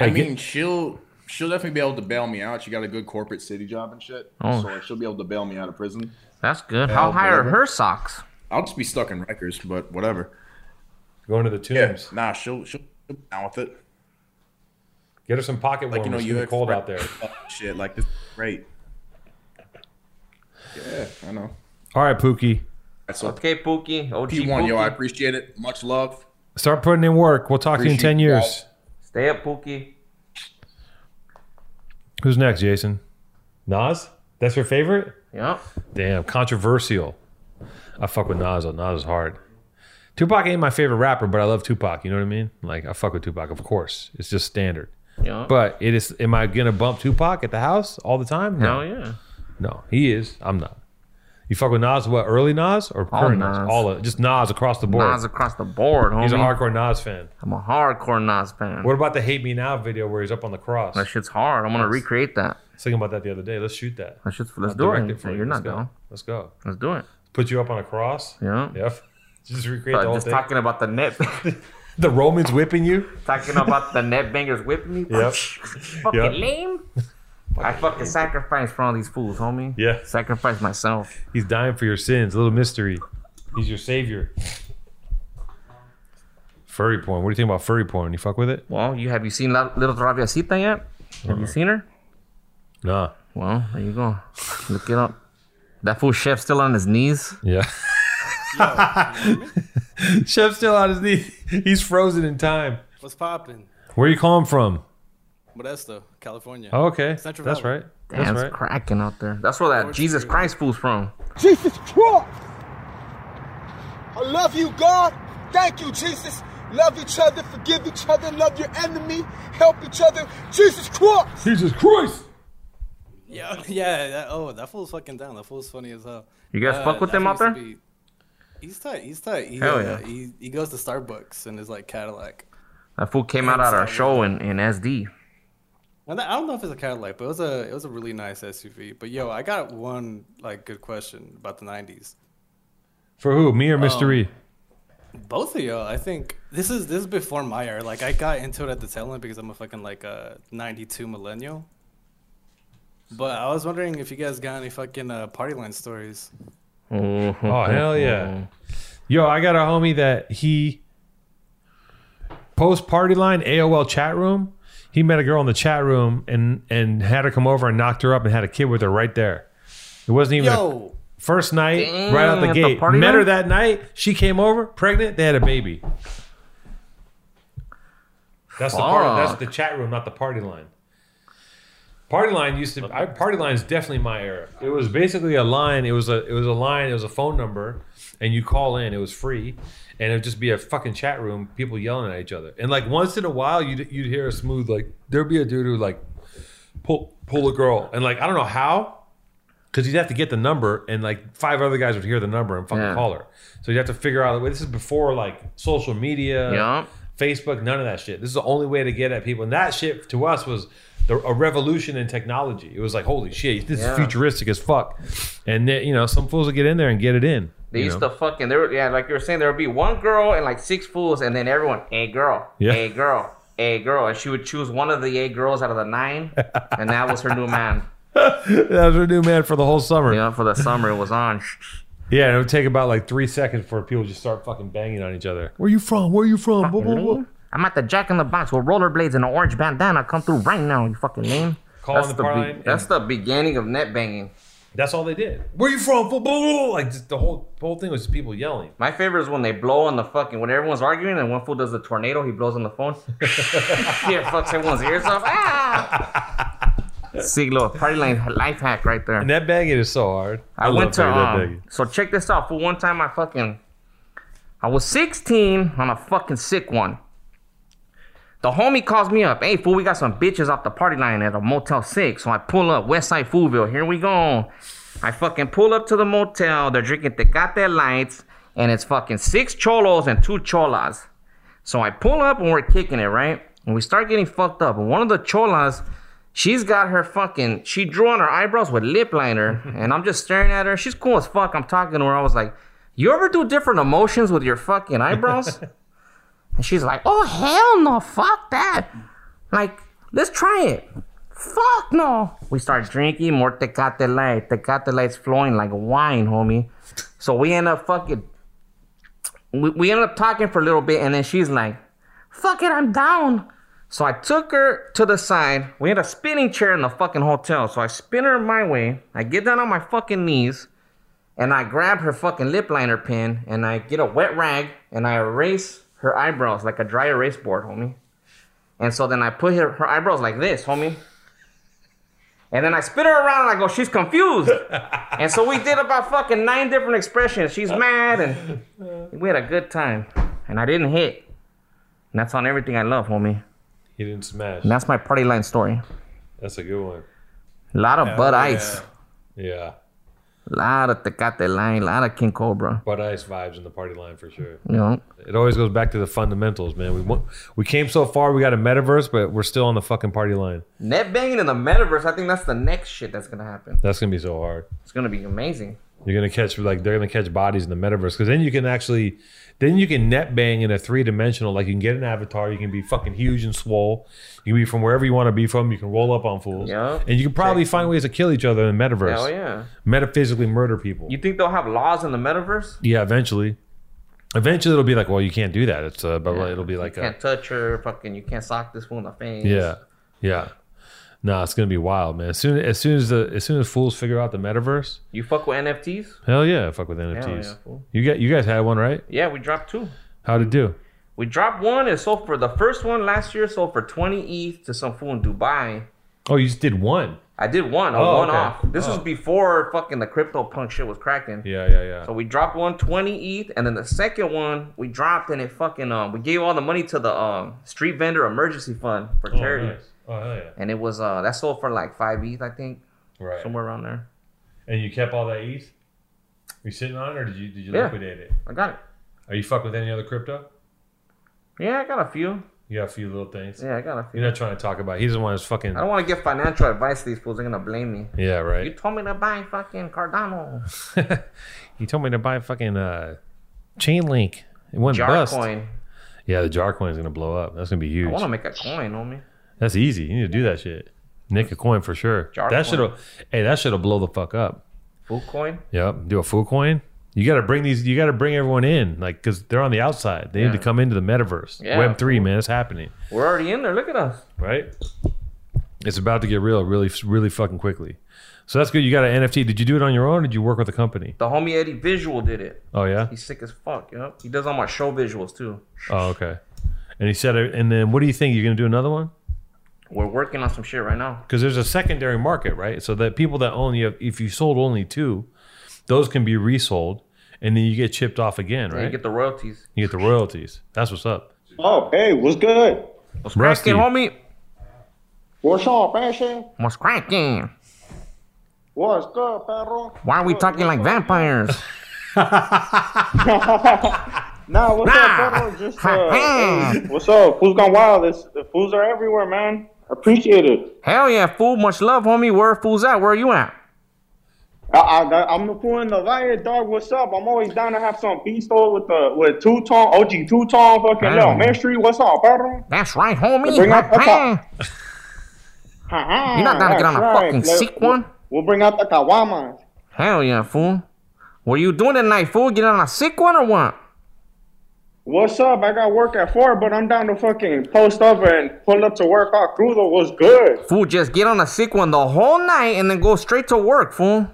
I Hey, get- mean, she'll she'll definitely be able to bail me out. She got a good corporate city job and shit, Oh. so like, she'll be able to bail me out of prison. That's good. Yeah, How high are her socks? I'll just be stuck in Rikers, but whatever. Going to the tombs. Nah, she'll she'll she'll be down with it. Get her some pocket Like you know, warmers. you It's cold out there. Shit, like this, is great. Yeah, I know. All right, Pookie. That's what Okay, Pookie. OG P1, yo, I appreciate it. Much love. Start putting in work. We'll talk to you in ten years. guys. Stay up, Pookie. Who's next, Jason? Nas? That's your favorite? Yeah. Damn, controversial. I fuck with Nas. though. Nas is hard. Tupac ain't my favorite rapper, but I love Tupac. You know what I mean? Like I fuck with Tupac, of course. It's just standard. Yeah. But it is. Am I gonna bump Tupac at the house all the time? No. Hell yeah. No, he is. I'm not. You fuck with Nas? What early Nas or All current Nas? Nas. All of just Nas across the board. Nas across the board, homie. He's a hardcore Nas fan. I'm a hardcore Nas fan. What about the "Hate Me Now" video where he's up on the cross? That shit's hard. I'm gonna recreate that. I was thinking about that the other day. Let's shoot that. That shit's, let's I'll do direct it. for you. You're Let's not go. down. Let's go. Let's do it. Put you up on a cross. Yeah. Yep. *laughs* Just recreate the whole just thing. talking about the net. *laughs* the Romans whipping you. talking about the net bangers whipping me. Yep. *laughs* Fucking Yep. lame. I fucking sacrifice for all these fools, homie. Yeah. Sacrifice myself. He's dying for your sins. A little mystery. He's your savior. Furry porn. What do you think about furry porn? You fuck with it? Well, you have you seen La- Little Traviasita yet? Have you uh-uh. seen her? Nah. Well, there you go. Look it up. That fool chef still on his knees. Yeah. *laughs* Chef's still on his knees. He's frozen in time. What's popping? Where you calling from? Modesto, California. Oh, okay. Central That's Valley. right. Damn, That's it's right. cracking out there. That's where that Jesus Christ fool's from. Jesus Christ! I love you, God. Thank you, Jesus. Love each other, forgive each other, love your enemy, help each other. Jesus Christ! Jesus Christ! Yeah, *laughs* yeah. That, oh, that fool's fucking down. That fool's funny as hell. You guys fuck with him them out there? be- He's tight. He's tight. He, Hell uh, yeah. He, he goes to Starbucks in his like Cadillac. That fool came out at our show in, in SD. And I don't know if it's a Cadillac, but it was a it was a really nice SUV. But yo, I got one like good question about the '90s. For who? Me or Mr. Um, E? Both of y'all, I think this is this is before my era. Like I got into it at the tail end because I'm a fucking like a '92 millennial. But I was wondering if you guys got any fucking uh, party line stories. Oh hell yeah! Yo, I got a homie that he post party line AOL chat room. He met a girl in the chat room and and had her come over and knocked her up and had a kid with her right there. It wasn't even Yo. a, first night right out the Dang, at the gate. party met her that night. She came over pregnant. They had a baby. That's the party. That's the chat room, not the party line. Party line used to. I, party line is definitely my era. It was basically a line. It was a. It was a line. It was a phone number, and you call in. It was free, and it'd just be a fucking chat room. People yelling at each other, and like once in a while, you'd you'd hear a smooth like there'd be a dude who like pull pull a girl, and like I don't know how, because you'd have to get the number, and like five other guys would hear the number and fucking Yeah. call her. So you'd have to figure out. the way. This is before like social media. Yeah. Facebook, none of that shit. This is the only way to get at people. And that shit to us was the, a revolution in technology. It was like, holy shit, this Yeah. is futuristic as fuck. And then, you know, some fools will get in there and get it in. They you used know? to fucking there. were- Yeah, like you were saying, there would be one girl and like six fools, and then everyone, a girl, Yeah. a girl, a girl, and she would choose one of the eight girls out of the nine, and that was her new man. *laughs* that was her new man for the whole summer. Yeah, for the summer it was on. Yeah, and it would take about like three seconds for people just start fucking banging on each other. Where you from? Where you from? Blah, blah, blah. I'm at the Jack in the Box with rollerblades and an orange bandana. Come through right now, you fucking name. Call that's the the be- That's the beginning of net banging. That's all they did. Where you from? Blah, blah, blah. Like just the whole whole thing was just people yelling. My favorite is when they blow on the fucking when everyone's arguing and one fool does the tornado. He blows on the phone. *laughs* yeah, fucks everyone's ears off. Ah! *laughs* See, little party line life hack right there. And that banging is so hard. I, love went to um, banging. so check this out. For one time, I fucking I was 16 on a fucking sick one. The homie calls me up. Hey, fool, we got some bitches off the party line at a Motel 6. So I pull up, Westside Foolville. Here we go. I fucking pull up to the motel. They're drinking Tecate Lights. And it's fucking six cholos and two cholas. So I pull up and we're kicking it, right? And we start getting fucked up. And one of the cholas, she's got her fucking, she drew on her eyebrows with lip liner. *laughs* and I'm just staring at her. She's cool as fuck. I'm talking to her. I was like, you ever do different emotions with your fucking eyebrows? *laughs* and she's like, oh, hell no. Fuck that. Like, let's try it. Fuck no. We start drinking more Tecate Light. Tecate Light's flowing like wine, homie. So we end up fucking we, we ended up talking for a little bit and then she's like fuck it i'm down so i took her to the side we had a spinning chair in the fucking hotel so i spin her my way i get down on my fucking knees and i grab her fucking lip liner pin and i get a wet rag and i erase her eyebrows like a dry erase board homie and so then i put her, her eyebrows like this homie and then I spit her around and I go, she's confused. *laughs* and so we did about fucking nine different expressions. She's mad and *laughs* we had a good time. And I didn't hit. And that's on everything I love, homie. He didn't smash. And that's my party line story. That's a good one. A lot of Hell Bud yeah. Ice. Yeah. A lot of Tecate Light. A lot of King Cobra. Bud Ice vibes in the party line for sure. You know? It always goes back to the fundamentals, man. We we came so far, we got a metaverse, but we're still on the fucking party line. Net banging in the metaverse. I think that's the next shit that's going to happen. That's gonna be so hard. It's going to be amazing. You're gonna catch like they're gonna catch bodies in the metaverse because then you can actually, then you can net bang in a three dimensional. Like you can get an avatar, you can be fucking huge and swole. You can be from wherever you want to be from. You can roll up on fools, Yeah. and you can probably find ways to kill each other in the metaverse. Hell yeah. Metaphysically murder people. You think they'll have laws in the metaverse? yeah, eventually. Eventually, it'll be like, well, you can't do that. It's uh, but Yeah. it'll be like you can't touch her. Fucking, you can't sock this fool in the face. Yeah, yeah. No, it's gonna be wild, man. As soon as soon as the as soon as fools figure out the metaverse, You fuck with NFTs? hell yeah, I fuck with NFTs. yeah, fool. you got you guys had one right? Yeah, we dropped two. How'd it do? We dropped one. It sold for the first one last year. Sold for twenty ETH to some fool in Dubai. Oh, you just did one. I did one, a Oh, one okay. off. This was Oh. before fucking the crypto punk shit was cracking. Yeah, yeah, yeah. So we dropped one 20 ETH, and then the second one we dropped, and it fucking um we gave all the money to the um street vendor emergency fund for Oh, charity, nice. Oh hell yeah. and it was uh that sold for like five ETH, I think, Right. somewhere around there. And you kept all that ETH? You sitting on it, or did you did you Yeah. liquidate it? I got it. Are you fuck with any other crypto? Yeah, I got a few. You got a few little things. Yeah, I got a few. You're not trying to talk about. He's the one that's fucking. I don't want to give financial advice to these fools. They're gonna blame me. Yeah, right. You told me to buy fucking Cardano. *laughs* you told me to buy fucking uh, Chainlink. It went Jar bust. coin. Yeah, the jar coin is gonna blow up. That's gonna be huge. I want to make a coin, homie. That's easy. You need to do that shit. Nick a coin for sure. Jar that should have. Hey, that should have blow the fuck up. Full coin. Yep. Do a full coin. You got to bring these. You got to bring everyone in, like, because they're on the outside. They need to come into the metaverse. Yeah, Web three, man, it's happening, We're already in there. Look at us. right? It's about to get real, really, really fucking quickly. So that's good. You got an NFT. Did you do it on your own, or did you work with a company? The homie Eddie Visual did it. Oh yeah. He's sick as fuck. Yep. He does all my show visuals too. Oh okay. And he said, it- and then what do you think? You're gonna do another one? We're working on some shit right now. because there's a secondary market, right? So that people that own you, if you sold only two, those can be resold, and then you get chipped off again, And right? you get the royalties. You get the royalties. That's what's up. Oh, hey, what's good? What's Rusty. cracking, homie? What's up, Ashley? What's cracking? What's good, perro? Why are we talking like vampires? *laughs* Nah, what's up, perro? Just, uh, hey, what's up? Foos Gone Wild. It's, the fools are everywhere, man. Appreciate it. Hell yeah, fool. Much love, homie. Where are fools at? Where are you at? I, I, I'm the fool in the riot, dog. What's up? I'm always down to have some pisto with the with two tone, OG two tone, fucking Damn. little ministry. What's up, perro? That's right, homie. Bring out the *laughs* You're not gonna get on a that's fucking Let- sick one? We'll bring out the caguamas. Hell yeah, fool. What are you doing tonight, fool? Get on a sick one or what? What's up? I got work at four, but I'm down to fucking post up and pull up to work out crudo. What's good? Fool, just get on a sick one the whole night and then go straight to work, fool.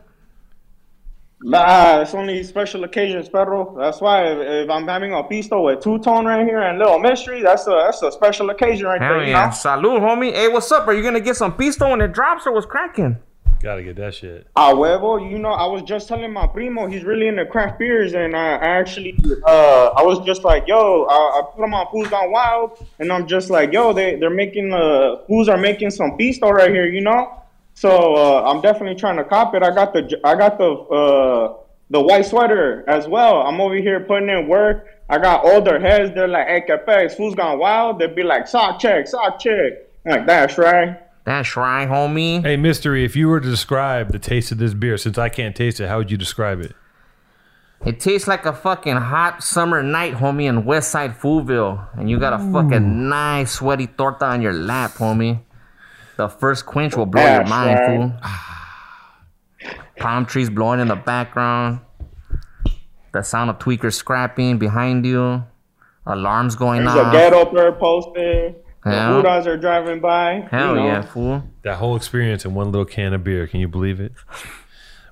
Nah, it's only special occasions, Pedro. That's why if, if I'm having a pisto with two tone right here and little mystery, that's a that's a special occasion right Hell there. You yeah. know? Salud, homie. Hey, what's up? Are you gonna get some pisto when it drops or what's cracking? Gotta get that shit. However, you know, I was just telling my primo, he's really into craft beers, and I, actually, uh, I was just like, yo, I, I put him on Foos Gone Wild, and I'm just like, yo, they, they're making, uh, Foods are making some pisto right here, you know? So, uh, I'm definitely trying to cop it. I got the, I got the, uh, the white sweater as well. I'm over here putting in work. I got older heads, they're like, hey, Capex, Foos Gone Wild? They'd be like, sock check, sock check. I'm like, that's right. That's right, homie. Hey, mystery. If you were to describe the taste of this beer, since I can't taste it, how would you describe it? It tastes like a fucking hot summer night, homie, in Westside Foodville. And you got a fucking nice sweaty torta on your lap, homie. The first quench will blow your mind, right. fool. Palm trees blowing in the background. The sound of tweakers scrapping behind you. Alarms going There's a off. ghetto bird posted. The Yeah. Are driving by. Hell you know. yeah, fool. That whole experience in one little can of beer. Can you believe it?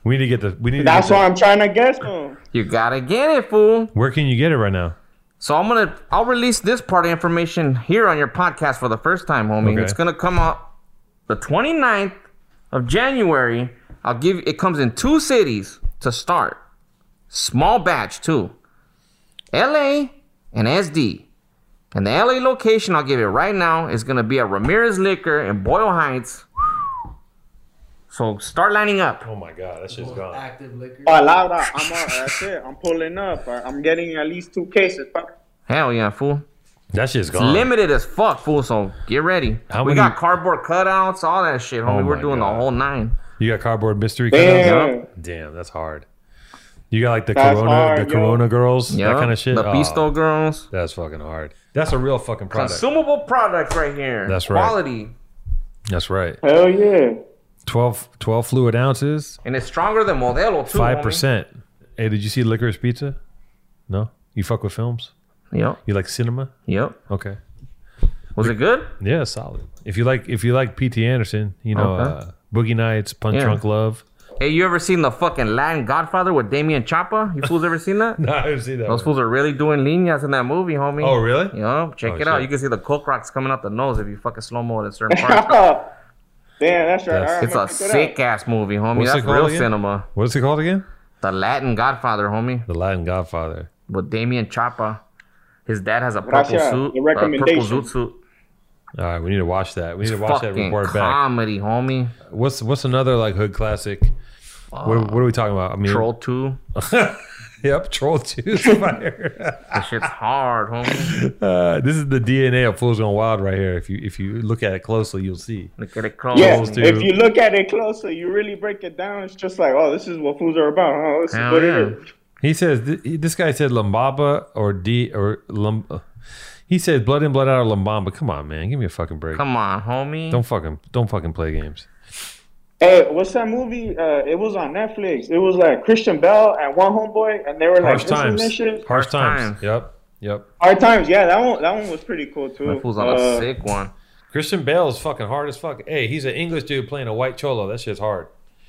We need to get the. We need. To That's get why the, I'm trying to guess them. You gotta get it, fool. Where can you get it right now? So I'm gonna I'll release this part of information here on your podcast for the first time, homie. Okay. It's gonna come out the 29th of January. I'll give it comes in two cities to start. Small batch too. LA and SD. And the LA location I'll give it right now is gonna be at Ramirez Liquor in Boyle Heights. So start lining up. Oh my god, that shit's gone. Active liquor. Palabra. I'm uh, that's it. I'm pulling up. I- I'm getting at least two cases. Hell yeah, fool. That shit's It's gone. limited as fuck, fool. So get ready. How we many- got cardboard cutouts, all that shit, homie. Oh We're doing God. the whole nine. You got cardboard mystery Damn. cutouts? Damn, that's hard. You got like the That's Corona, hard, the yo. Corona girls, that kind of shit. the Oh, Pisto girls. That's fucking hard. That's a real fucking product. Consumable products right here. That's right. Quality. That's right. Hell yeah. 12, 12 fluid ounces, And it's stronger than Modelo, too. five percent. Hey, did you see Licorice Pizza? No, you fuck with films. Yep. You like cinema? Yep. Okay. Was it good? Yeah, solid. If you like, if you like P.T. Anderson, you know, Okay. uh, Boogie Nights, Punch Yeah. Drunk Love. Hey, you ever seen the fucking Latin Godfather with Damian Chapa? You fools ever seen that? *laughs* No, I haven't seen that. Those one. fools are really doing líneas in that movie, homie. Oh, really? Yeah, check Oh, it out. You can see the coke rocks coming out the nose if you fucking slow mo at a certain *laughs* part. Damn, that's right. That's- All right, it's a gonna it sick ass movie, homie. What's That's real again? cinema. What's it called again? The Latin Godfather, homie. The Latin Godfather. With Damian Chapa. His dad has a purple Gracias. suit. The A purple recommendation. zoot suit. All right, we need to watch that. We need It's to watch that. fucking Report back. comedy, homie. What's what's another like hood classic? What, what are we talking about? I mean, Troll 2. *laughs* yep, Troll Two. is *laughs* fire. That shit's hard, homie. *laughs* uh, this is the DNA of Foos Gone Wild right here. If you if you look at it closely, you'll see. Look at it out. close. Yeah, if you look at it closely, you really break it down. It's just like, oh, this is what fools are about. Oh, this Hell is what yeah. it is. He says th- this guy said Lambaba or D or Lum. uh, He said blood in, blood out or Lambamba. Come on, man, give me a fucking break. Come on, homie. Don't fucking don't fucking play games. Hey, what's that movie? Uh, it was on Netflix. It was like Christian Bale and one homeboy, and they were like Harsh missing times. this shit. Harsh Harsh times. times. Yep. Yep. Hard times. Yeah, that one. That one was pretty cool too. That fool's on Uh, a sick one. Christian Bale is fucking hard as fuck. Hey, he's an English dude playing a white cholo. That shit's hard.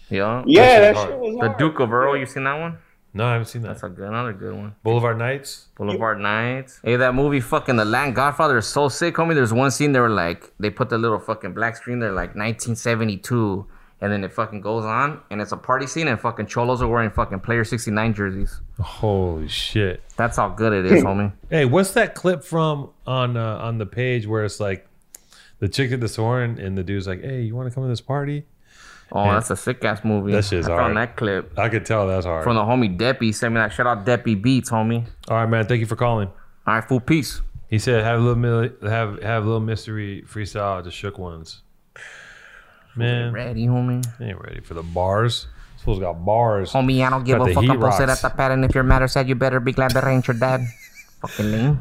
Yeah. Yeah, That that shit's shit hard. was The hard. Duke of Earl, you seen that one? No, I haven't seen that. That's a good, another good one. Boulevard Nights. Boulevard Nights. Hey, that movie, fucking The Latin Godfather, is so sick, homie. There's one scene they were like, they put the little fucking black screen there, like 1972, and then it fucking goes on, and it's a party scene, and fucking cholos are wearing fucking Player 69 jerseys. Holy shit. That's how good it is, homie. Hey, what's that clip from on uh, on the page where it's like the chick at the horn and the dude's like, "Hey, you want to come to this party?" Oh, Yeah. that's a sick ass movie. That shit's I hard. found that clip I could tell that's hard. from the homie Deppy. Send me that. Shout out Deppy Beats, homie. All right, man. Thank you for calling. All right, full peace. He said, "Have a little have have a little mystery freestyle to shook ones." Man, Ready, homie. ain't ready for the bars. Fool's got bars. Homie, I don't give Got a fuck. I'm posted at the pad, and if you're mad or sad, you better be glad that I ain't your dad. *laughs* Fucking lame.